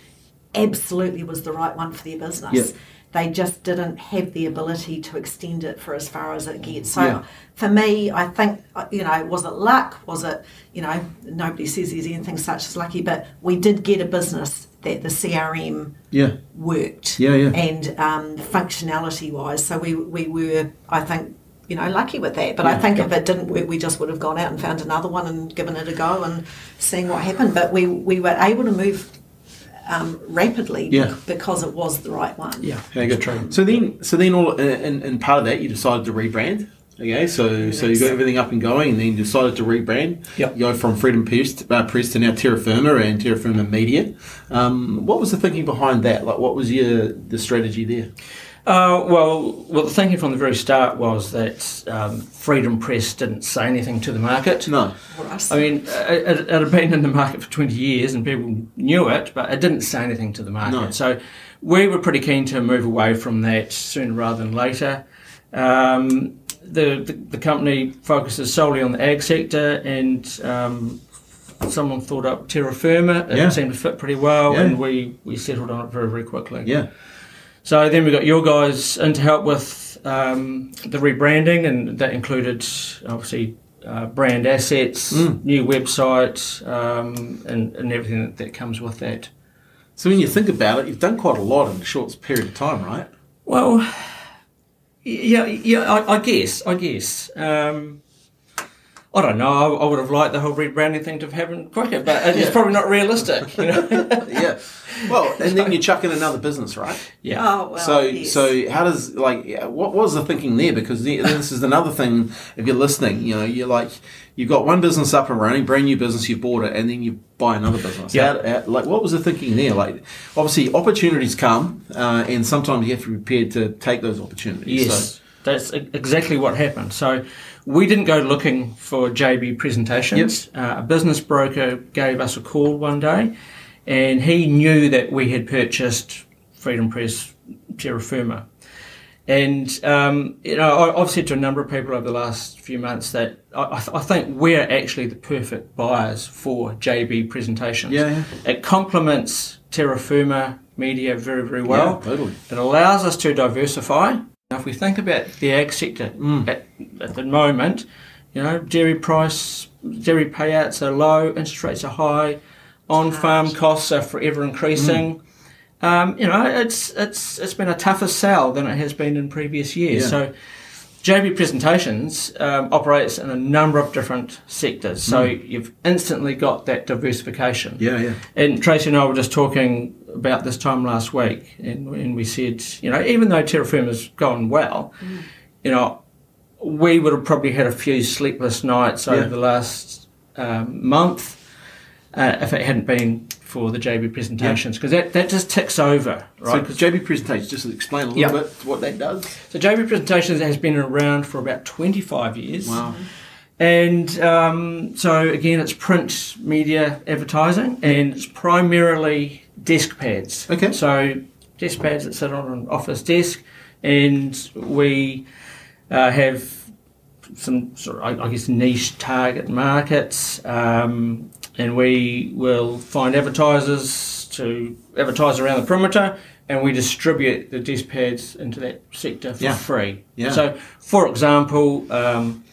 [SPEAKER 3] absolutely was the right one for their business
[SPEAKER 1] Yeah.
[SPEAKER 3] they just didn't have the ability to extend it for as far as it gets so
[SPEAKER 1] Yeah.
[SPEAKER 3] for me i think you know was it luck was it you know nobody says there's anything such as lucky but we did get a business that the crm
[SPEAKER 1] Yeah.
[SPEAKER 3] worked
[SPEAKER 1] Yeah, yeah.
[SPEAKER 3] and um, functionality wise. So we, we were, I think, you know, lucky with that. But I think
[SPEAKER 1] yeah.
[SPEAKER 3] if it didn't work, we just would have gone out and found another one and given it a go and seeing what happened. But we, we were able to move um, rapidly
[SPEAKER 1] Yeah.
[SPEAKER 3] because it was the right one.
[SPEAKER 2] yeah,
[SPEAKER 1] Okay, good. So then, so then, all and, in part of that, you decided to rebrand. Okay, so so you got everything up and going, and then you decided to rebrand.
[SPEAKER 2] Yep.
[SPEAKER 1] You go from Freedom Press, to- uh, Press to now Terra Firma and Terra Firma Media. Um, what was the thinking behind that? Like, what was your the strategy there?
[SPEAKER 2] Uh, well, well, the thinking from the very start was that um, Freedom Press didn't say anything to the market.
[SPEAKER 1] No.
[SPEAKER 2] I mean, it, it, it had been in the market for 20 years and people knew it, but it didn't say anything to the market.
[SPEAKER 1] No.
[SPEAKER 2] So we were pretty keen to move away from that sooner rather than later. Um, the, the, the company focuses solely on the ag sector and um, someone thought up terra firma. It
[SPEAKER 1] Yeah.
[SPEAKER 2] seemed to fit pretty well
[SPEAKER 1] Yeah.
[SPEAKER 2] and we, we settled on it very, very quickly.
[SPEAKER 1] Yeah.
[SPEAKER 2] So then we got your guys in to help with um, the rebranding, and that included obviously uh, brand assets,
[SPEAKER 1] Mm.
[SPEAKER 2] new website, um, and, and everything that, that comes with that.
[SPEAKER 1] So when you think about it, you've done quite a lot in a short period of time, right?
[SPEAKER 2] Well, yeah, yeah, I, I guess, I guess. Um, I don't know. I, I would have liked the whole rebranding thing to have happened quicker, but it's
[SPEAKER 1] Yeah.
[SPEAKER 2] probably not realistic. You know?
[SPEAKER 1] yeah. Well, and then you chuck in another business, right?
[SPEAKER 2] yeah.
[SPEAKER 3] Oh, well,
[SPEAKER 1] so,
[SPEAKER 3] yes.
[SPEAKER 1] so how does like what was the thinking there? Because this is another thing. If you're listening, you know, you're like you've got one business up and running, brand new business, you bought it, and then you buy another business.
[SPEAKER 2] Yeah.
[SPEAKER 1] How- how- like what was the thinking there? Like, obviously, opportunities come, uh, and sometimes you have to be prepared to take those opportunities.
[SPEAKER 2] Yes,
[SPEAKER 1] So,
[SPEAKER 2] that's e- exactly what happened. So we didn't go looking for JB presentations. Uh, a business broker gave us a call one day, and he knew that we had purchased Freedom Press Terra Firma. And um, you know, I- I've said to a number of people over the last few months that I, I think we're actually the perfect buyers for JB presentations.
[SPEAKER 1] Yeah, yeah.
[SPEAKER 2] It complements Terra Firma media very, very well.
[SPEAKER 1] Yeah, totally.
[SPEAKER 2] It allows us to diversify. Now, if we think about the ag sector
[SPEAKER 1] Mm.
[SPEAKER 2] at, at the moment, you know, dairy price, dairy payouts are low, interest rates are high, on-farm costs are forever increasing.
[SPEAKER 1] Mm.
[SPEAKER 2] Um, you know, it's it's it's been a tougher sell than it has been in previous years.
[SPEAKER 1] Yeah.
[SPEAKER 2] So, JB Presentations um, operates in a number of different sectors. So you've instantly got that diversification.
[SPEAKER 1] Mm. yeah, yeah,
[SPEAKER 2] And Tracey and I were just talking about this time last week, and, and we said, you know, even though Terra Firma's gone well, you know, we would have probably had a few sleepless nights over the last um, month uh, if it hadn't been for the JB presentations, because that, that just ticks over, right?
[SPEAKER 1] So
[SPEAKER 2] 'Cause-
[SPEAKER 1] JB presentations, just explain a little
[SPEAKER 2] Yeah.
[SPEAKER 1] bit what that does.
[SPEAKER 2] so JB Presentations has been around for about 25 years.
[SPEAKER 1] Wow.
[SPEAKER 2] And um, so again, it's print media advertising, and it's primarily desk pads.
[SPEAKER 1] Okay.
[SPEAKER 2] So desk pads that sit on an office desk, and we uh, have some sort of, I I guess, niche target markets, um, and we will find advertisers to advertise around the perimeter, and we distribute the desk pads into that sector for
[SPEAKER 1] Yeah.
[SPEAKER 2] free.
[SPEAKER 1] Yeah.
[SPEAKER 2] So, for example. Um,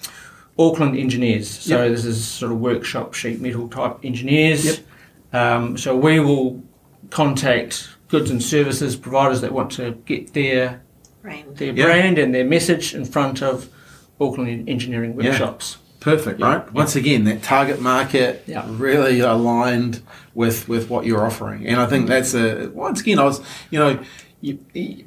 [SPEAKER 2] Auckland engineers. So
[SPEAKER 1] Yep.
[SPEAKER 2] this is sort of workshop sheet metal type engineers.
[SPEAKER 1] Yep.
[SPEAKER 2] Um, so we will contact goods and services providers that want to get their
[SPEAKER 3] Brand.
[SPEAKER 2] their
[SPEAKER 1] Yeah.
[SPEAKER 2] brand and their message in front of Auckland engineering
[SPEAKER 1] Yeah.
[SPEAKER 2] workshops.
[SPEAKER 1] Perfect,
[SPEAKER 2] Yeah,
[SPEAKER 1] right? Once again, that target market
[SPEAKER 2] Yeah.
[SPEAKER 1] really aligned with with what you're offering, and I think that's a once again, I was you know. You,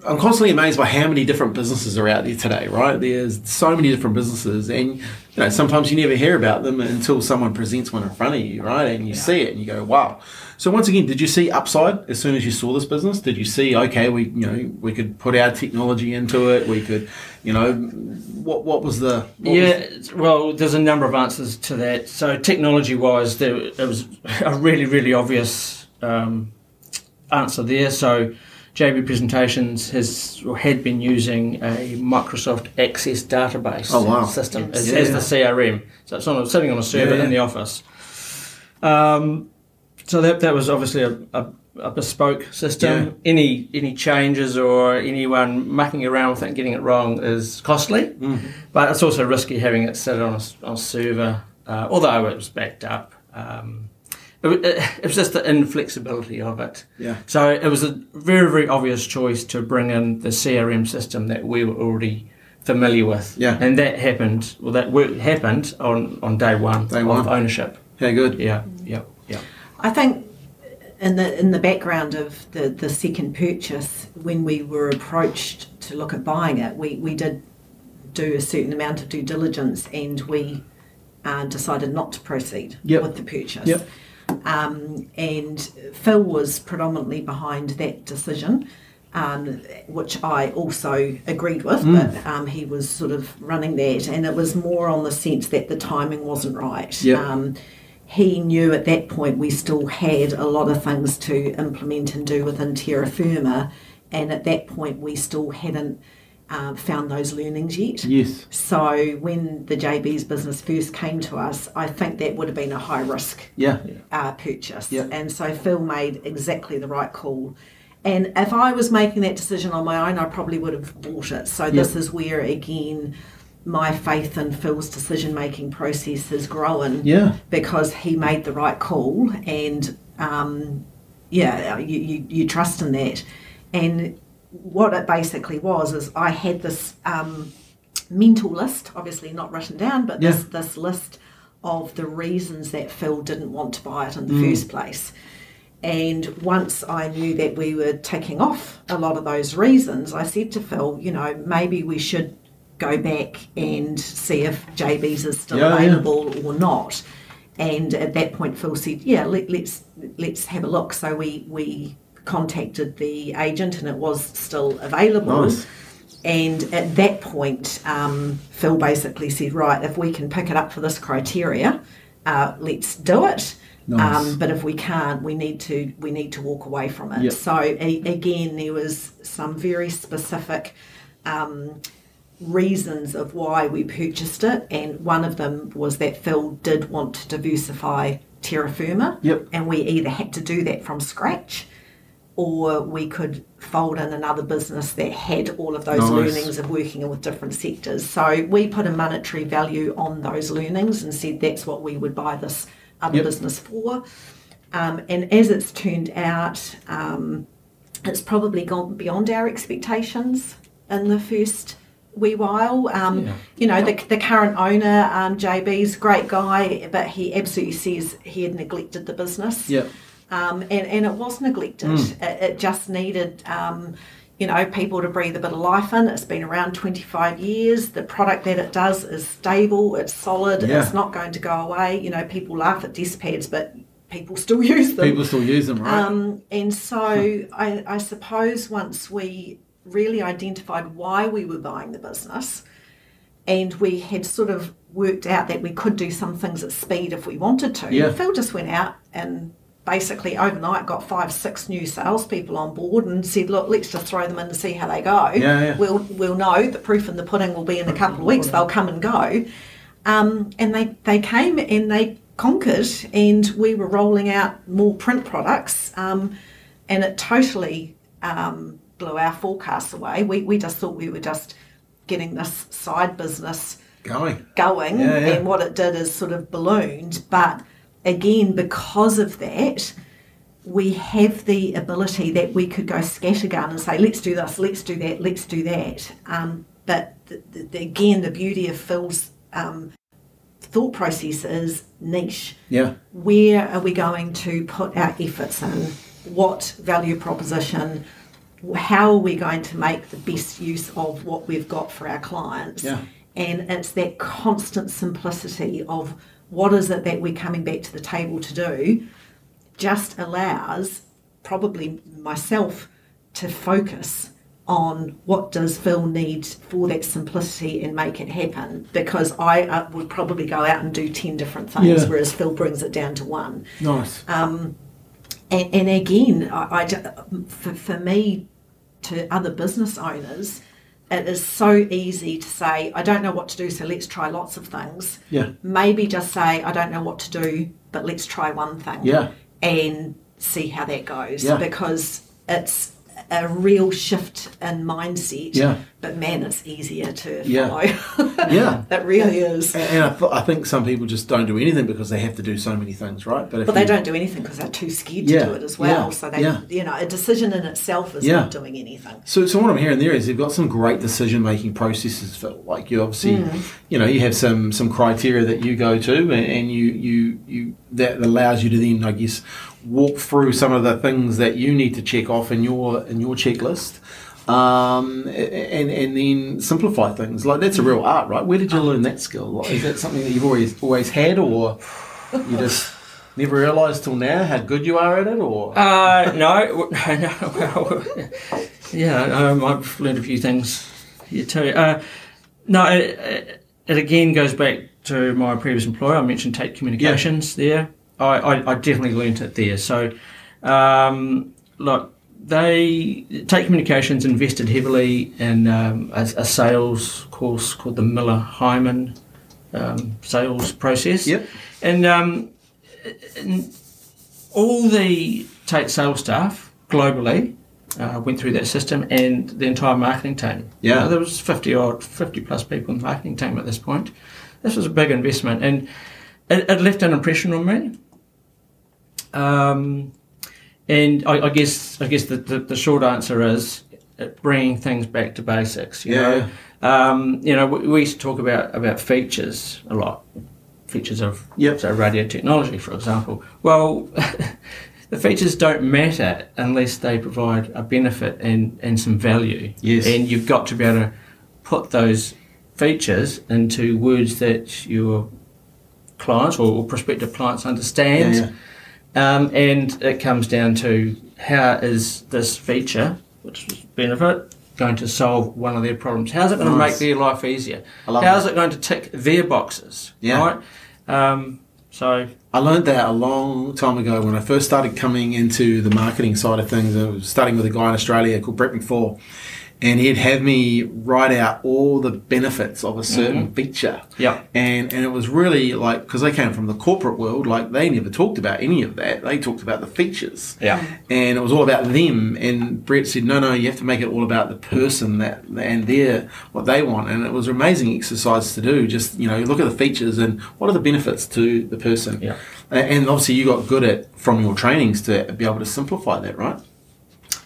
[SPEAKER 1] I'm constantly amazed by how many different businesses are out there today, right? There's so many different businesses, and you know sometimes you never hear about them until someone presents one in front of you, right? And you see it, and you go, "Wow!" So once again, did you see upside as soon as you saw this business? Did you see, okay, we you know we could put our technology into it, we could, you know, what what was the what was-
[SPEAKER 2] Yeah, well, there's a number of answers to that. So, technology wise, there it was a really, really obvious um, answer there. So, JB Presentations has or had been using a Microsoft Access database
[SPEAKER 1] Oh, wow.
[SPEAKER 2] system as,
[SPEAKER 1] Yeah.
[SPEAKER 2] as the CRM. So, it's on, sitting on a server
[SPEAKER 1] Yeah.
[SPEAKER 2] in the office. Um, so that that was obviously a, a, a bespoke system.
[SPEAKER 1] Yeah.
[SPEAKER 2] Any any changes or anyone mucking around with it and getting it wrong is costly,
[SPEAKER 1] Mm-hmm.
[SPEAKER 2] but it's also risky having it sit on a, on a server. Uh, although it was backed up, um, it, wa- it, it was just the inflexibility of it.
[SPEAKER 1] Yeah.
[SPEAKER 2] So it was a very very obvious choice to bring in the CRM system that we were already familiar with.
[SPEAKER 1] Yeah.
[SPEAKER 2] And that happened. Well, that work happened on on day one
[SPEAKER 1] Day
[SPEAKER 2] of
[SPEAKER 1] one.
[SPEAKER 2] ownership.
[SPEAKER 1] Yeah, good.
[SPEAKER 2] Yeah. Yeah. Yeah.
[SPEAKER 3] I think in the in the background of the, the second purchase, when we were approached to look at buying it, we, we did do a certain amount of due diligence and we uh, decided not to proceed
[SPEAKER 1] Yep.
[SPEAKER 3] with the purchase.
[SPEAKER 1] Yep.
[SPEAKER 3] Um, and Phil was predominantly behind that decision. Um, which I also agreed with, but um, he was sort of running that, and it was more on the sense that the timing wasn't right.
[SPEAKER 1] Yep.
[SPEAKER 3] Um, he knew at that point we still had a lot of things to implement and do within Terra Firma, and at that point we still hadn't uh, found those learnings yet.
[SPEAKER 1] Yes.
[SPEAKER 3] So when the JB's business first came to us, I think that would have been a high risk
[SPEAKER 1] Yeah.
[SPEAKER 3] uh, purchase.
[SPEAKER 1] Yep.
[SPEAKER 3] And so Phil made exactly the right call. And if I was making that decision on my own, I probably would have bought it. So this is where, again, my faith in Phil's decision making process has grown
[SPEAKER 1] Yeah.
[SPEAKER 3] because he made the right call. And um, yeah, you, you, you trust in that. And what it basically was is I had this um, mental list, obviously not written down, but this,
[SPEAKER 1] Yeah.
[SPEAKER 3] this list of the reasons that Phil didn't want to buy it in the
[SPEAKER 1] Mm.
[SPEAKER 3] first place. And once I knew that we were taking off a lot of those reasons, I said to Phil, you know, maybe we should go back and see if JB's is still
[SPEAKER 1] Yeah, yeah.
[SPEAKER 3] available or not. And at that point, Phil said, "Yeah, let, let's let's have a look." So we we contacted the agent, and it was still available.
[SPEAKER 1] Nice.
[SPEAKER 3] And at that point, um, Phil basically said, "Right, if we can pick it up for this criteria, uh, let's do it."
[SPEAKER 1] Nice.
[SPEAKER 3] Um, but if we can't, we need to we need to walk away from it.
[SPEAKER 1] Yep.
[SPEAKER 3] So a, again, there was some very specific um, reasons of why we purchased it, and one of them was that Phil did want to diversify terra firma,
[SPEAKER 1] Yep.
[SPEAKER 3] and we either had to do that from scratch, or we could fold in another business that had all of those
[SPEAKER 1] Nice.
[SPEAKER 3] learnings of working with different sectors. So we put a monetary value on those learnings and said that's what we would buy this other
[SPEAKER 1] Yep.
[SPEAKER 3] business for. Um, and as it's turned out, um, it's probably gone beyond our expectations in the first wee while. Um,
[SPEAKER 2] Yeah.
[SPEAKER 3] You know, the, the current owner, um, JB's a great guy, but he absolutely says he had neglected the business.
[SPEAKER 1] Yep.
[SPEAKER 3] Um, and, and it was neglected.
[SPEAKER 1] Mm.
[SPEAKER 3] It, it just needed, um, you know, people to breathe a bit of life in. It's been around 25 years. The product that it does is stable, it's solid,
[SPEAKER 1] Yeah.
[SPEAKER 3] it's not going to go away. You know, people laugh at desk pads, but people still use them.
[SPEAKER 1] People still use them, right?
[SPEAKER 3] Um, and so I, I suppose once we really identified why we were buying the business and we had sort of worked out that we could do some things at speed if we wanted to,
[SPEAKER 1] Yeah.
[SPEAKER 3] Phil just went out and basically overnight got five, six new salespeople on board and said, look, let's just throw them in and see how they go.
[SPEAKER 1] Yeah, yeah.
[SPEAKER 3] We'll, we'll know the proof in the pudding will be in a couple of weeks. They'll come and go. Um, and they, they came and they conquered, and we were rolling out more print products, um, and it totally um, blew our forecasts away. We, we just thought we were just getting this side business
[SPEAKER 1] Going.
[SPEAKER 3] going,
[SPEAKER 1] yeah.
[SPEAKER 3] and what it did is sort of ballooned. But again, because of that, we have the ability that we could go scattergun and say, let's do this, let's do that, let's do that. Um, but the, the, again, the beauty of Phil's um, thought process is niche.
[SPEAKER 1] Yeah.
[SPEAKER 3] Where are we going to put our efforts in? What value proposition? How are we going to make the best use of what we've got for our clients?
[SPEAKER 1] Yeah.
[SPEAKER 3] And it's that constant simplicity of what is it that we're coming back to the table to do just allows probably myself to focus on what does Phil need for that simplicity and make it happen because I uh, would probably go out and do 10 different things
[SPEAKER 1] Yeah.
[SPEAKER 3] whereas Phil brings it down to one
[SPEAKER 1] Nice.
[SPEAKER 3] and, and again, I, I for, for me, to other business owners, it is so easy to say, I don't know what to do, so let's try lots of things.
[SPEAKER 1] Yeah.
[SPEAKER 3] Maybe just say, I don't know what to do, but let's try one thing.
[SPEAKER 1] Yeah.
[SPEAKER 3] And see how that goes.
[SPEAKER 1] Yeah.
[SPEAKER 3] Because it's a real shift in mindset.
[SPEAKER 1] Yeah.
[SPEAKER 3] But man, it's easier to
[SPEAKER 1] Yeah.
[SPEAKER 3] follow.
[SPEAKER 1] Yeah.
[SPEAKER 3] it really is.
[SPEAKER 1] And, and I, th- I think some people just don't do anything because they have to do so many things, right? But if
[SPEAKER 3] But they
[SPEAKER 1] you-
[SPEAKER 3] don't do anything because they're too scared to
[SPEAKER 1] Yeah,
[SPEAKER 3] do it as well.
[SPEAKER 1] yeah,
[SPEAKER 3] So they,
[SPEAKER 1] yeah.
[SPEAKER 3] you know, a decision in itself is not doing anything.
[SPEAKER 1] So, so what I'm hearing there is you've got some great decision making processes, Phil. Like you obviously,
[SPEAKER 3] Mm.
[SPEAKER 1] you know, you have some some criteria that you go to, and, and you you you that allows you to then, I guess, walk through some of the things that you need to check off in your in your checklist, um, and and then simplify things. Like that's a real art, right? Where did you learn that skill? Like, is that something that you've always always had, or you just never realised till now how good you are at it, or
[SPEAKER 2] Uh, no, no, well, yeah, um, I've learned a few things here too. Uh, no, it, it, it again goes back to my previous employer. I mentioned Tait Communications there. I, I, I definitely learnt it there. So, um, look, they Tait Communications invested heavily in um, a, a sales course called the Miller Heiman um, sales process.
[SPEAKER 1] Yep.
[SPEAKER 2] And um, all the Tait sales staff globally uh, went through that system and the entire marketing team.
[SPEAKER 1] Yeah.
[SPEAKER 2] There was 50 or 50 plus people in the marketing team at this point. This was a big investment and it, it left an impression on me. Um, and I, I guess I guess the, the, the short answer is uh, bringing things back to basics. You
[SPEAKER 1] Yeah,
[SPEAKER 2] know, Um, you know, we, we used to talk about about features a lot, features of
[SPEAKER 1] Yep.
[SPEAKER 2] so radio technology, for example. Well, the features don't matter unless they provide a benefit and, and some value.
[SPEAKER 1] Yes.
[SPEAKER 2] And you've got to be able to put those features into words that your clients or, prospective clients understand.
[SPEAKER 1] Yeah,
[SPEAKER 2] Um, and it comes down to how is this feature, which is benefit, going to solve one of their problems? How's it going to
[SPEAKER 1] Nice.
[SPEAKER 2] make their life easier? How's
[SPEAKER 1] that.
[SPEAKER 2] it going to tick their boxes?
[SPEAKER 1] Yeah.
[SPEAKER 2] Right? Um, so,
[SPEAKER 1] I learned that a long time ago when I first started coming into the marketing side of things. I was starting with a guy in Australia called Brett McFall, and he'd have me write out all the benefits of a mm-hmm. certain feature.
[SPEAKER 2] yeah.
[SPEAKER 1] And and it was really like because they came from the corporate world, like they never talked about any of that. They talked about the features.
[SPEAKER 2] Yeah.
[SPEAKER 1] And it was all about them. And Brett said, no, no, you have to make it all about the person that and their what they want. And it was an amazing exercise to do. Just you know, look at the features and what are the benefits to the person.
[SPEAKER 2] Yeah.
[SPEAKER 1] And obviously, you got good at from your trainings to be able to simplify that, right?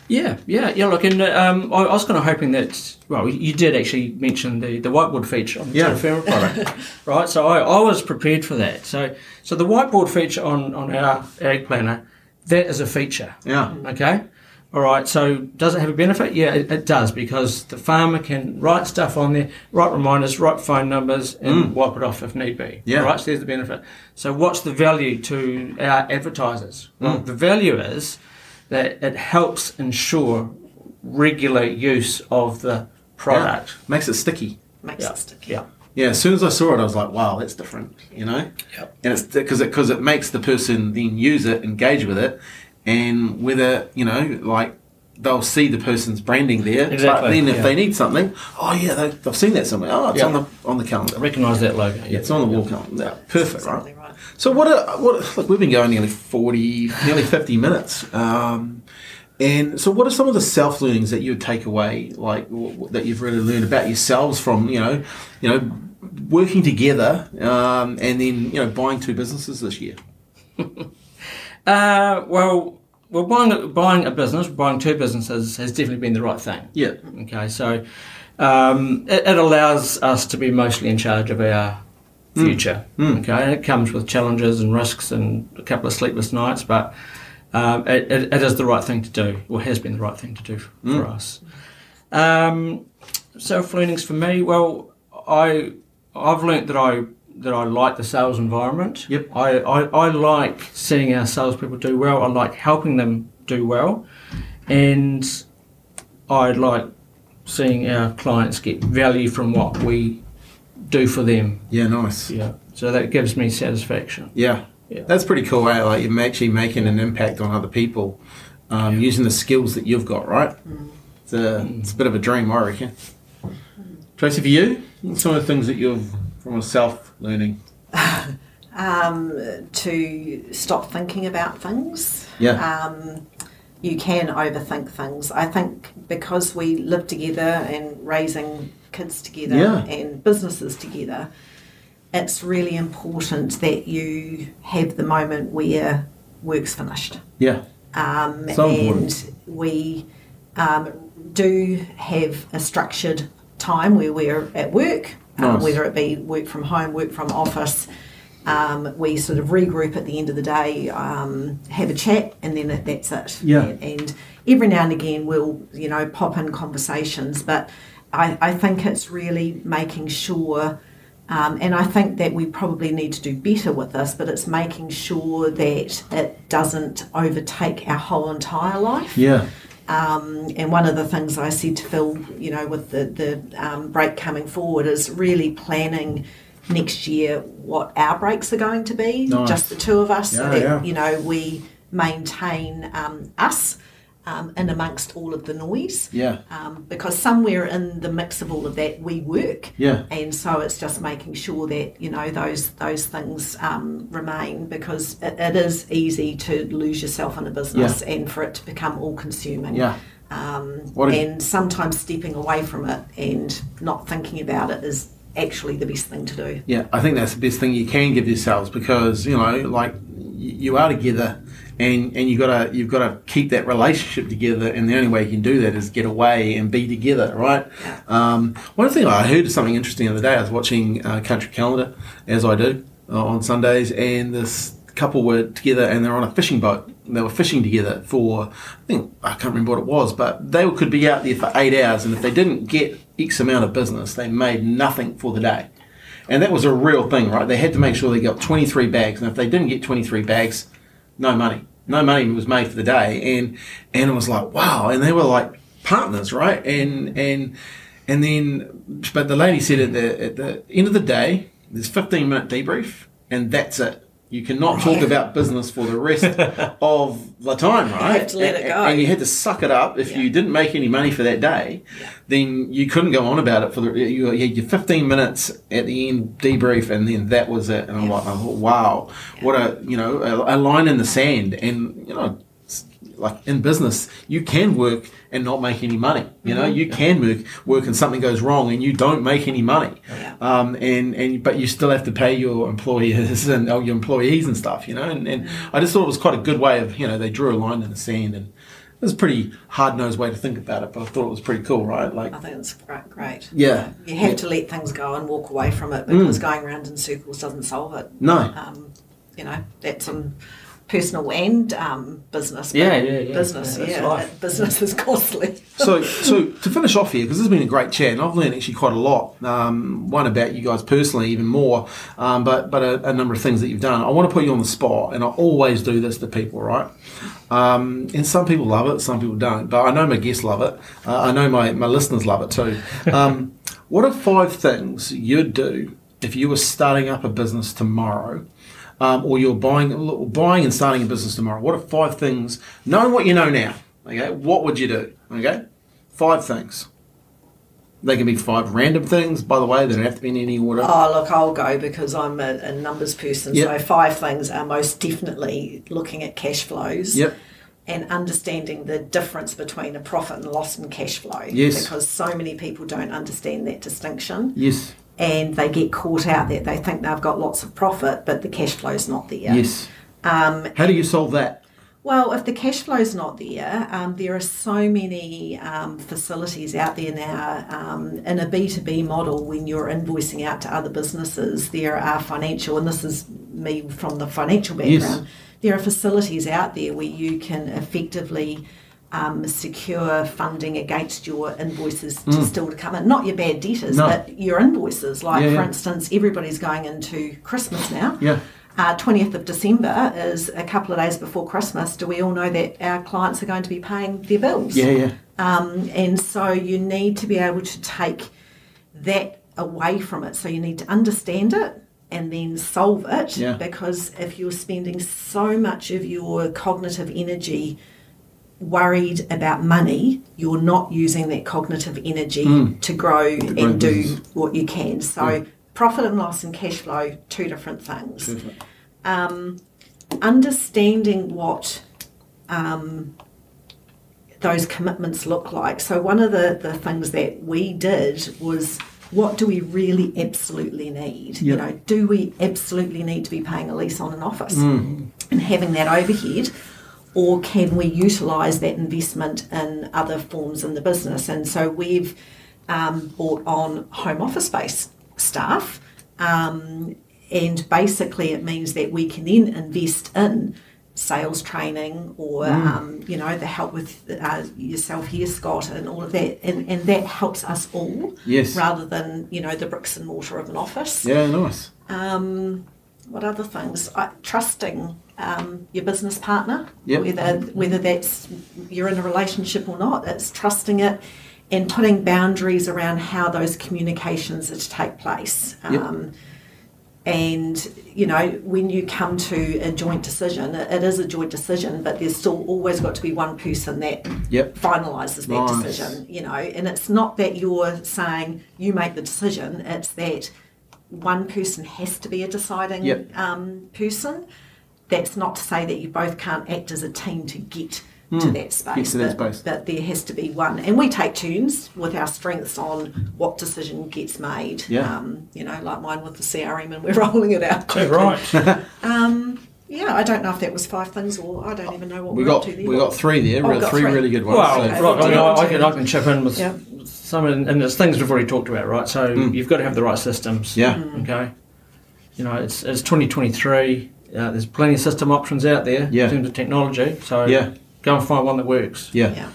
[SPEAKER 2] Yeah, yeah, yeah. Look, and um, I, I was kind of hoping that. Well, you did actually mention the, the whiteboard feature on the
[SPEAKER 1] Yeah.
[SPEAKER 2] Product, right? So I, I was prepared for that. So so the whiteboard feature on on our ag planner, that is a feature.
[SPEAKER 1] Yeah.
[SPEAKER 2] Okay. All right. So does it have a benefit? Yeah, it, it does because the farmer can write stuff on there, write reminders, write phone numbers, and wipe it off if need be.
[SPEAKER 1] Mm. Yeah.
[SPEAKER 2] All right. So there's the benefit. So what's the value to our advertisers?
[SPEAKER 1] Mm.
[SPEAKER 2] Well, the value is that it helps ensure regular use of the product.
[SPEAKER 1] Yeah. Makes it sticky.
[SPEAKER 3] Makes
[SPEAKER 2] Yeah.
[SPEAKER 3] it sticky.
[SPEAKER 2] Yeah.
[SPEAKER 1] Yeah, as soon as I saw it, I was like, "Wow, that's different," you know.
[SPEAKER 2] Yep.
[SPEAKER 1] And it's because it because it makes the person then use it, engage with it, and whether you know, like they'll see the person's branding there.
[SPEAKER 2] Exactly.
[SPEAKER 1] But then if
[SPEAKER 2] yeah.
[SPEAKER 1] they need something, oh yeah, they, they've seen that somewhere. Oh, it's
[SPEAKER 2] Yeah.
[SPEAKER 1] on the on the calendar.
[SPEAKER 2] Recognise that logo.
[SPEAKER 1] Yeah, it's on the wall calendar. Yeah, perfect, right? So what? Are, what? Look, we've been going nearly forty, nearly fifty minutes. Um, and so, what are some of the self learnings that you would take away, like w- w- that you've really learned about yourselves from, you know, you know, working together um, and then you know buying two businesses this year?
[SPEAKER 2] Uh, well, well, buying buying a business, buying two businesses has definitely been the right thing.
[SPEAKER 1] Yeah.
[SPEAKER 2] Okay, so um, it, it allows us to be mostly in charge of our future. Okay, and it comes with challenges and risks and a couple of sleepless nights, but um, it, it, it is the right thing to do, or has been the right thing to do for, for us. Um, self learnings for me, well, I I've learnt that I that I like the sales environment.
[SPEAKER 1] Yep.
[SPEAKER 2] I, I, I like seeing our salespeople do well. I like helping them do well, and I like seeing our clients get value from what we do for them.
[SPEAKER 1] Yeah, nice.
[SPEAKER 2] Yeah. So that gives me satisfaction.
[SPEAKER 1] Yeah.
[SPEAKER 2] Yeah.
[SPEAKER 1] That's pretty cool, eh? Like you're actually making an impact on other people um, using the skills that you've got, right? It's, a, it's a bit of a dream, I reckon. Tracey, for you, what's some of the things that you've, from a self learning?
[SPEAKER 3] Um, to stop thinking about things.
[SPEAKER 1] Yeah.
[SPEAKER 3] Um, you can overthink things. I think because we live together and raising kids together
[SPEAKER 1] Yeah.
[SPEAKER 3] and businesses together, it's really important that you have the moment where work's finished.
[SPEAKER 1] Yeah.
[SPEAKER 3] Um,
[SPEAKER 1] So
[SPEAKER 3] and
[SPEAKER 1] important.
[SPEAKER 3] we um, do have a structured time where we're at work, um, whether it be work from home, work from office. Um, we sort of regroup at the end of the day, um, have a chat, and then that- that's it.
[SPEAKER 1] Yeah.
[SPEAKER 3] And, and every now and again, we'll you know pop in conversations, but I, I think it's really making sure. Um, and I think that we probably need to do better with this, but it's making sure that it doesn't overtake our whole entire life.
[SPEAKER 1] Yeah.
[SPEAKER 3] Um, and one of the things I said to Phil, you know, with the, the um, break coming forward is really planning next year what our breaks are going to be,
[SPEAKER 1] Nice.
[SPEAKER 3] just the two of us,
[SPEAKER 1] Yeah,
[SPEAKER 3] so that,
[SPEAKER 1] yeah.
[SPEAKER 3] you know, we maintain um, us um, in amongst all of the noise.
[SPEAKER 1] Yeah.
[SPEAKER 3] Um, because somewhere in the mix of all of that, we work
[SPEAKER 1] Yeah.
[SPEAKER 3] and so it's just making sure that you know those those things um, remain because it, it is easy to lose yourself in a business and for it to become all consuming
[SPEAKER 1] Yeah.
[SPEAKER 3] um,
[SPEAKER 1] What
[SPEAKER 3] and sometimes stepping away from it and not thinking about it is actually the best thing to do
[SPEAKER 1] Yeah, I think that's the best thing you can give yourselves because you know, like you are together, and and you gotta you've got to keep that relationship together, and the only way you can do that is get away and be together, right? Um, one thing I heard something interesting the other day. I was watching uh, Country Calendar, as I do uh, on Sundays, and this couple were together and they're on a fishing boat. They were fishing together for I think I can't remember what it was, but they could be out there for eight hours, and if they didn't get X amount of business, they made nothing for the day. And that was a real thing, right? They had to make sure they got 23 bags. And if they didn't get 23 bags, no money. No money was made for the day. And and it was like, wow. And they were like partners, right? And and and then but the lady said at the at the end of the day, there's 15 minute debrief and that's it. You cannot talk about business for the rest of the time, right?
[SPEAKER 3] have to let it
[SPEAKER 1] And-
[SPEAKER 3] go.
[SPEAKER 1] And you had to suck it up. If
[SPEAKER 3] Yeah.
[SPEAKER 1] you didn't make any money for that day, then you couldn't go on about it for the you, you had your 15 minutes at the end debrief and then that was it and I'm like oh, wow what a you know a, a line in the sand and you know like in business you can work and not make any money you know you can work work and something goes wrong and you don't make any money
[SPEAKER 3] Yeah.
[SPEAKER 1] um, and and but you still have to pay your employers and or your employees and stuff you know and, and I just thought it was quite a good way of you know they drew a line in the sand and it was a pretty hard nosed way to think about it, but I thought it was pretty cool, right? Like,
[SPEAKER 3] I think it's great. great.
[SPEAKER 1] Yeah.
[SPEAKER 3] You have to let things go and walk away from it because going around in circles doesn't solve it.
[SPEAKER 1] no,
[SPEAKER 3] Um, you know, that's personal and um, business.
[SPEAKER 2] Yeah, yeah, yeah.
[SPEAKER 3] Business,
[SPEAKER 2] Yeah, that's
[SPEAKER 3] yeah.
[SPEAKER 2] life.
[SPEAKER 3] Business is costly.
[SPEAKER 1] so so to finish off here because this has been a great chat and I've learned actually quite a lot um, one about you guys personally even more um, but but a, a number of things that you've done I want to put you on the spot and I always do this to people right um, and some people love it some people don't but I know my guests love it uh, I know my, my listeners love it too um, what are five things you'd do if you were starting up a business tomorrow um, or you're buying buying and starting a business tomorrow what are five things knowing what you know now okay what would you do okay five things they can be five random things by the way they don't have to be in any order
[SPEAKER 3] Oh, look, I'll go because I'm a, a numbers person.
[SPEAKER 1] Yep.
[SPEAKER 3] So, five things are most definitely looking at cash flows.
[SPEAKER 1] yep
[SPEAKER 3] and understanding the difference between a profit and loss and cash flow.
[SPEAKER 1] Yes.
[SPEAKER 3] Because so many people don't understand that distinction.
[SPEAKER 1] yes
[SPEAKER 3] and they get caught out that they think they've got lots of profit, but the cash flow's not there.
[SPEAKER 1] Yes.
[SPEAKER 3] Um,
[SPEAKER 1] How do you solve that?
[SPEAKER 3] well, if the cash flow's not there, um, there are so many um, facilities out there now um, in a B2B model when you're invoicing out to other businesses. There are financial, and this is me from the financial background,
[SPEAKER 1] Yes.
[SPEAKER 3] background, there are facilities out there where you can effectively um, secure funding against your invoices to still to come in. Not your bad debtors,
[SPEAKER 1] Mm. No.
[SPEAKER 3] but your invoices. Like,
[SPEAKER 1] Yeah,
[SPEAKER 3] for
[SPEAKER 1] yeah.
[SPEAKER 3] instance, everybody's going into Christmas now.
[SPEAKER 1] Yeah.
[SPEAKER 3] Uh, 20th of December is a couple of days before Christmas. Do we all know that our clients are going to be paying their bills?
[SPEAKER 1] Yeah, yeah.
[SPEAKER 3] Um, and so you need to be able to take that away from it. So you need to understand it and then solve it.
[SPEAKER 1] Yeah.
[SPEAKER 3] Because if you're spending so much of your cognitive energy worried about money, you're not using that cognitive energy to grow
[SPEAKER 1] grow
[SPEAKER 3] and do
[SPEAKER 1] business.
[SPEAKER 3] what you can. So profit and loss and cash flow, two different things um, understanding what um, those commitments look like. So, one of the, the things that we did was what do we really absolutely need? You know, do we absolutely need to be paying a lease on an office and having that overhead? Or can we utilise that investment in other forms in the business? And so we've um, brought on home office space staff um, and basically it means that we can then invest in sales training or
[SPEAKER 1] Mm.
[SPEAKER 3] um, you know the help with uh, yourself here scott and all of that and, and that helps us all
[SPEAKER 1] Yes.
[SPEAKER 3] rather than you know the bricks and mortar of an office
[SPEAKER 1] Yeah, nice.
[SPEAKER 3] um, what other things I, trusting um, your business partner
[SPEAKER 1] Yep.
[SPEAKER 3] whether whether that's you're in a relationship or not it's trusting it and putting boundaries around how those communications are to take place
[SPEAKER 1] Yep.
[SPEAKER 3] um, and you know when you come to a joint decision it, it is a joint decision but there's still always got to be one person that
[SPEAKER 1] Yep.
[SPEAKER 3] finalises that
[SPEAKER 1] Nice.
[SPEAKER 3] decision you know and it's not that you're saying you make the decision it's that one person has to be a deciding
[SPEAKER 1] Yep.
[SPEAKER 3] um, person that's not to say that you both can't act as a team to get to that space,
[SPEAKER 1] Hmm. to that
[SPEAKER 3] but,
[SPEAKER 1] space.
[SPEAKER 3] but there has to be one and we take turns with our strengths on what decision gets made
[SPEAKER 1] Yeah.
[SPEAKER 3] um, you know like mine with the CRM and we're rolling it out
[SPEAKER 2] Too
[SPEAKER 3] quickly.
[SPEAKER 2] right.
[SPEAKER 3] um, yeah I don't know if that was five things or I don't even know what
[SPEAKER 1] We
[SPEAKER 3] we're
[SPEAKER 1] got
[SPEAKER 3] up to there
[SPEAKER 1] we got three there.
[SPEAKER 3] Oh,
[SPEAKER 1] we got
[SPEAKER 3] got
[SPEAKER 1] three,
[SPEAKER 3] three.
[SPEAKER 1] really good ones.
[SPEAKER 2] Well,
[SPEAKER 1] so-
[SPEAKER 2] right, I, mean, I, I can I can chip in with
[SPEAKER 3] Yeah.
[SPEAKER 2] some, and, and there's things we've already talked about, right? So you've got to have the right systems.
[SPEAKER 1] Hmm. Yeah.
[SPEAKER 3] Mm.
[SPEAKER 2] Okay. You know, it's it's 2023. Uh, there's plenty of system options out there
[SPEAKER 1] Yeah.
[SPEAKER 2] in terms of technology. So
[SPEAKER 1] Yeah.
[SPEAKER 2] go and find one that works.
[SPEAKER 1] yeah.
[SPEAKER 3] yeah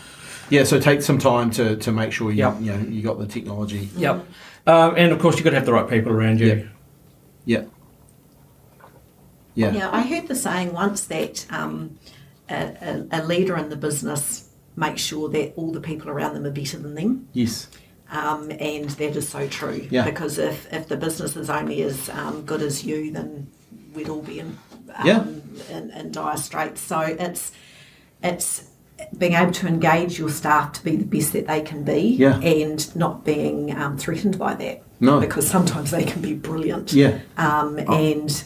[SPEAKER 1] Yeah, so take some time to, to make sure you
[SPEAKER 2] Yep.
[SPEAKER 1] you know you got the technology.
[SPEAKER 2] Yep. Um, and of course, you've got to have the right people around you.
[SPEAKER 1] Yep. Yeah. Yeah.
[SPEAKER 3] Yeah, I heard the saying once that um, a, a, a leader in the business makes sure that all the people around them are better than them.
[SPEAKER 1] Yes.
[SPEAKER 3] Um, and that is so true.
[SPEAKER 1] Yeah.
[SPEAKER 3] Because if, if the business is only as um, good as you, then we'd all be in, um,
[SPEAKER 1] Yeah.
[SPEAKER 3] in, in dire straits. So it's it's being able to engage your staff to be the best that they can be
[SPEAKER 1] Yeah.
[SPEAKER 3] and not being um, threatened by that.
[SPEAKER 1] No.
[SPEAKER 3] Because sometimes they can be brilliant
[SPEAKER 1] Yeah.
[SPEAKER 3] um, and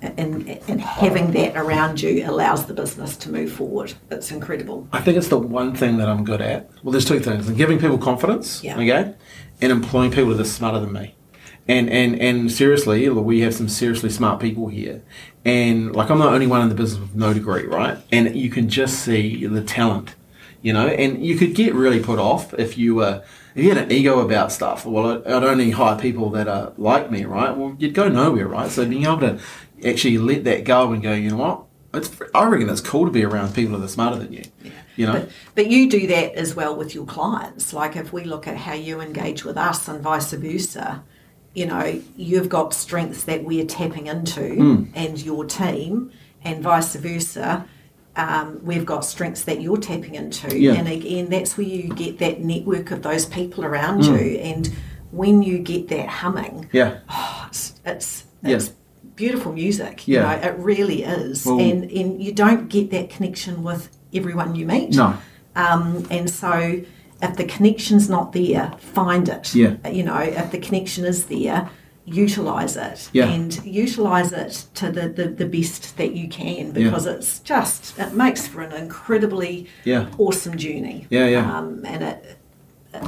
[SPEAKER 3] and and having that around you allows the business to move forward. It's incredible.
[SPEAKER 1] I think it's the one thing that I'm good at. Well, there's two things: giving people confidence,
[SPEAKER 3] Yeah.
[SPEAKER 1] okay, and employing people that are smarter than me. And and and seriously, we have some seriously smart people here. And like, I'm the only one in the business with no degree, right? And you can just see the talent, you know. And you could get really put off if you were if you had an ego about stuff. Well, I'd I'd only hire people that are like me, right? Well, you'd go nowhere, right? So being able to actually let that go and go, you know what? It's, I reckon it's cool to be around people that are smarter than you. You know,
[SPEAKER 3] But, but you do that as well with your clients. Like if we look at how you engage with us and vice versa, you know, you've got strengths that we're tapping into
[SPEAKER 1] Hmm.
[SPEAKER 3] and your team, and vice versa. Um, we've got strengths that you're tapping into.
[SPEAKER 1] Yeah.
[SPEAKER 3] And again, that's where you get that network of those people around you. And when you get that humming,
[SPEAKER 1] yeah.
[SPEAKER 3] it's it's,
[SPEAKER 1] Yeah.
[SPEAKER 3] it's beautiful music.
[SPEAKER 1] Yeah.
[SPEAKER 3] You know, it really is.
[SPEAKER 1] Well-
[SPEAKER 3] and and you don't get that connection with everyone you meet.
[SPEAKER 1] No.
[SPEAKER 3] Um, and so if the connection's not there, find it.
[SPEAKER 1] Yeah.
[SPEAKER 3] You know, if the connection is there, utilize it.
[SPEAKER 1] Yeah.
[SPEAKER 3] And utilize it to the, the, the best that you can because it's just it makes for an incredibly
[SPEAKER 1] Yeah.
[SPEAKER 3] awesome journey.
[SPEAKER 1] Yeah, yeah.
[SPEAKER 3] Um, and it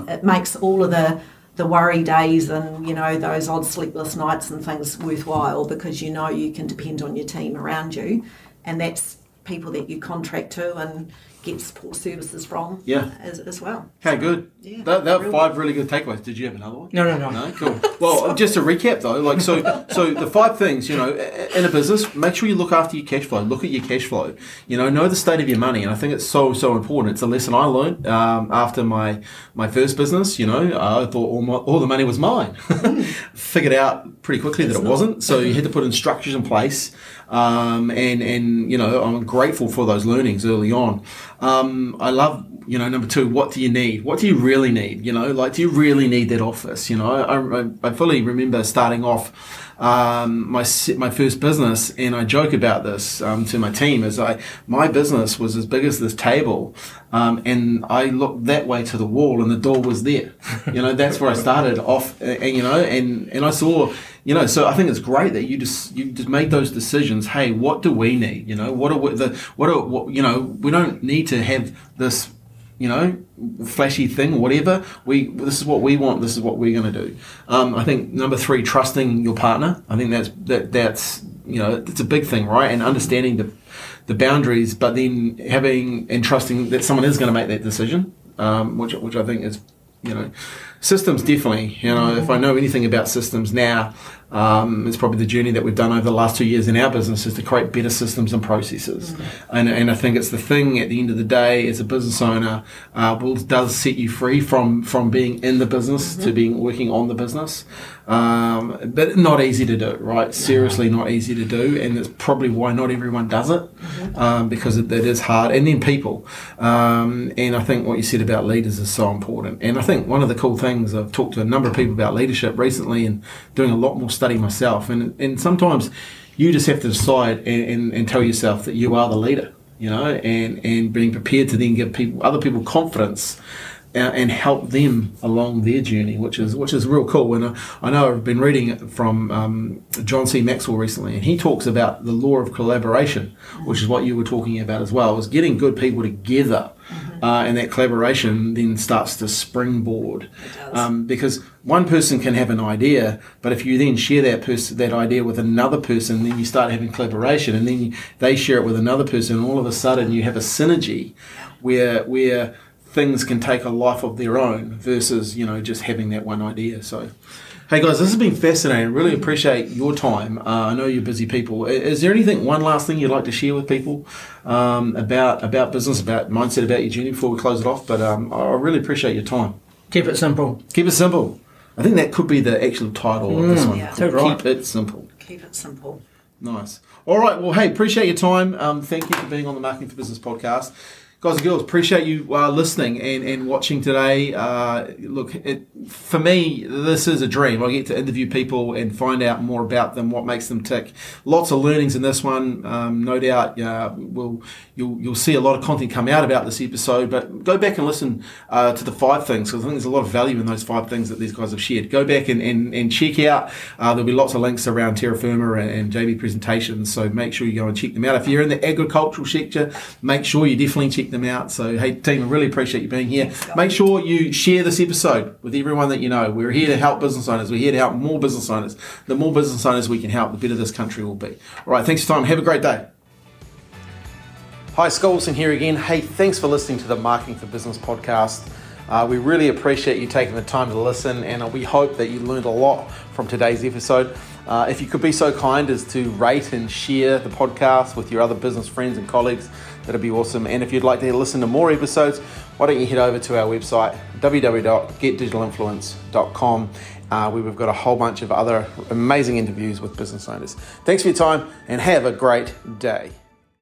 [SPEAKER 3] it makes all of the the worry days and you know those odd sleepless nights and things worthwhile because you know you can depend on your team around you, and that's people that you contract to and get support services from
[SPEAKER 1] Yeah.
[SPEAKER 3] as, as well.
[SPEAKER 1] How good.
[SPEAKER 3] Yeah,
[SPEAKER 1] that, that
[SPEAKER 3] real
[SPEAKER 1] five really good takeaways. Did you have another one?
[SPEAKER 2] No, no, no.
[SPEAKER 1] No, cool. Well, just to recap though, like so, so the five things you know in a business, make sure you look after your cash flow. Look at your cash flow. You know, know the state of your money, and I think it's so so important. It's a lesson I learned um, after my my first business. You know, I thought all my, all the money was mine. Figured out pretty quickly that it
[SPEAKER 3] not.
[SPEAKER 1] wasn't. So you had to put in structures in place, um, and and you know I'm grateful for those learnings early on. Um, I love you know number two. What do you need? What do you really need? You know, like do you really need that office? You know, I, I, I fully remember starting off. Um, my my first business, and I joke about this um, to my team, is I my business was as big as this table, um, and I looked that way to the wall, and the door was there. You know, that's where I started off, and, you know, and and I saw, you know, so I think it's great that you just you just make those decisions. Hey, what do we need? You know, what are we, the what are what you know? We don't need to have this you know, flashy thing or whatever. We this is what we want. This is what we're going to do. Um, I think number three, trusting your partner. I think that's that that's you know it's a big thing, right? And understanding the the boundaries, but then having and trusting that someone is going to make that decision, um, which which I think is you know systems definitely. You know, if I know anything about systems now. Um, it's probably the journey that we've done over the last two years in our business is to create better systems and processes. And, and I think it's the thing at the end of the day as a business owner uh, will does set you free from from being in the business to being working on the business. Um, but not easy to do, right? Seriously, not easy to do, and that's probably why not everyone does it um, because it, it is hard. And then people, um, and I think what you said about leaders is so important. And I think one of the cool things I've talked to a number of people about leadership recently, and doing a lot more study myself. And and sometimes you just have to decide and, and, and tell yourself that you are the leader, you know, and and being prepared to then give people other people confidence uh, and help them along their journey, which is which is real cool. And I, I know I've been reading from um, John C. Maxwell recently, and he talks about the law of collaboration, which is what you were talking about as well. Is getting good people together, uh, and that collaboration then starts to springboard. Um, because one person can have an idea, but if you then share that person that idea with another person, then you start having collaboration, and then you, they share it with another person, and all of a sudden you have a synergy where where things can take a life of their own versus you know just having that one idea. So. Hey guys, this has been fascinating. Really appreciate your time. Uh, I know you're busy people. Is there anything, one last thing you'd like to share with people um, about about business, about mindset, about your journey before we close it off? But um, I I really appreciate your time.
[SPEAKER 2] Keep it simple.
[SPEAKER 1] Keep it simple. I think that could be the actual title of this one.
[SPEAKER 3] yeah.
[SPEAKER 1] Keep
[SPEAKER 2] Right.
[SPEAKER 1] it simple.
[SPEAKER 3] Keep it simple.
[SPEAKER 1] Nice. All right. Well, hey, appreciate your time. Um, thank you for being on the Marketing for Business podcast. Guys and girls, appreciate you uh, listening and, and watching today. Uh, look, it, for me, this is a dream. I get to interview people and find out more about them, what makes them tick. Lots of learnings in this one. Um, no doubt, uh, we'll, you'll, you'll see a lot of content come out about this episode, but go back and listen uh, to the five things because I think there's a lot of value in those five things that these guys have shared. Go back and, and, and check out. Uh, there'll be lots of links around Terra Firma and, and JB presentations, so make sure you go and check them out. If you're in the agricultural sector, make sure you definitely check them out. So, hey, team, I really appreciate you being here. Make sure you share this episode with everyone that you know. We're here to help business owners. We're here to help more business owners. The more business owners we can help, the better this country will be. All right, thanks for time. Have a great day. Hi, Scott Olsen here again. Hey, thanks for listening to the Marketing for Business podcast. Uh, we really appreciate you taking the time to listen, and we hope that you learned a lot from today's episode. Uh, if you could be so kind as to rate and share the podcast with your other business friends and colleagues, that'd be awesome. And if you'd like to listen to more episodes, why don't you head over to our website, www.getdigitalinfluence.com, uh, where we've got a whole bunch of other amazing interviews with business owners. Thanks for your time, and have a great day.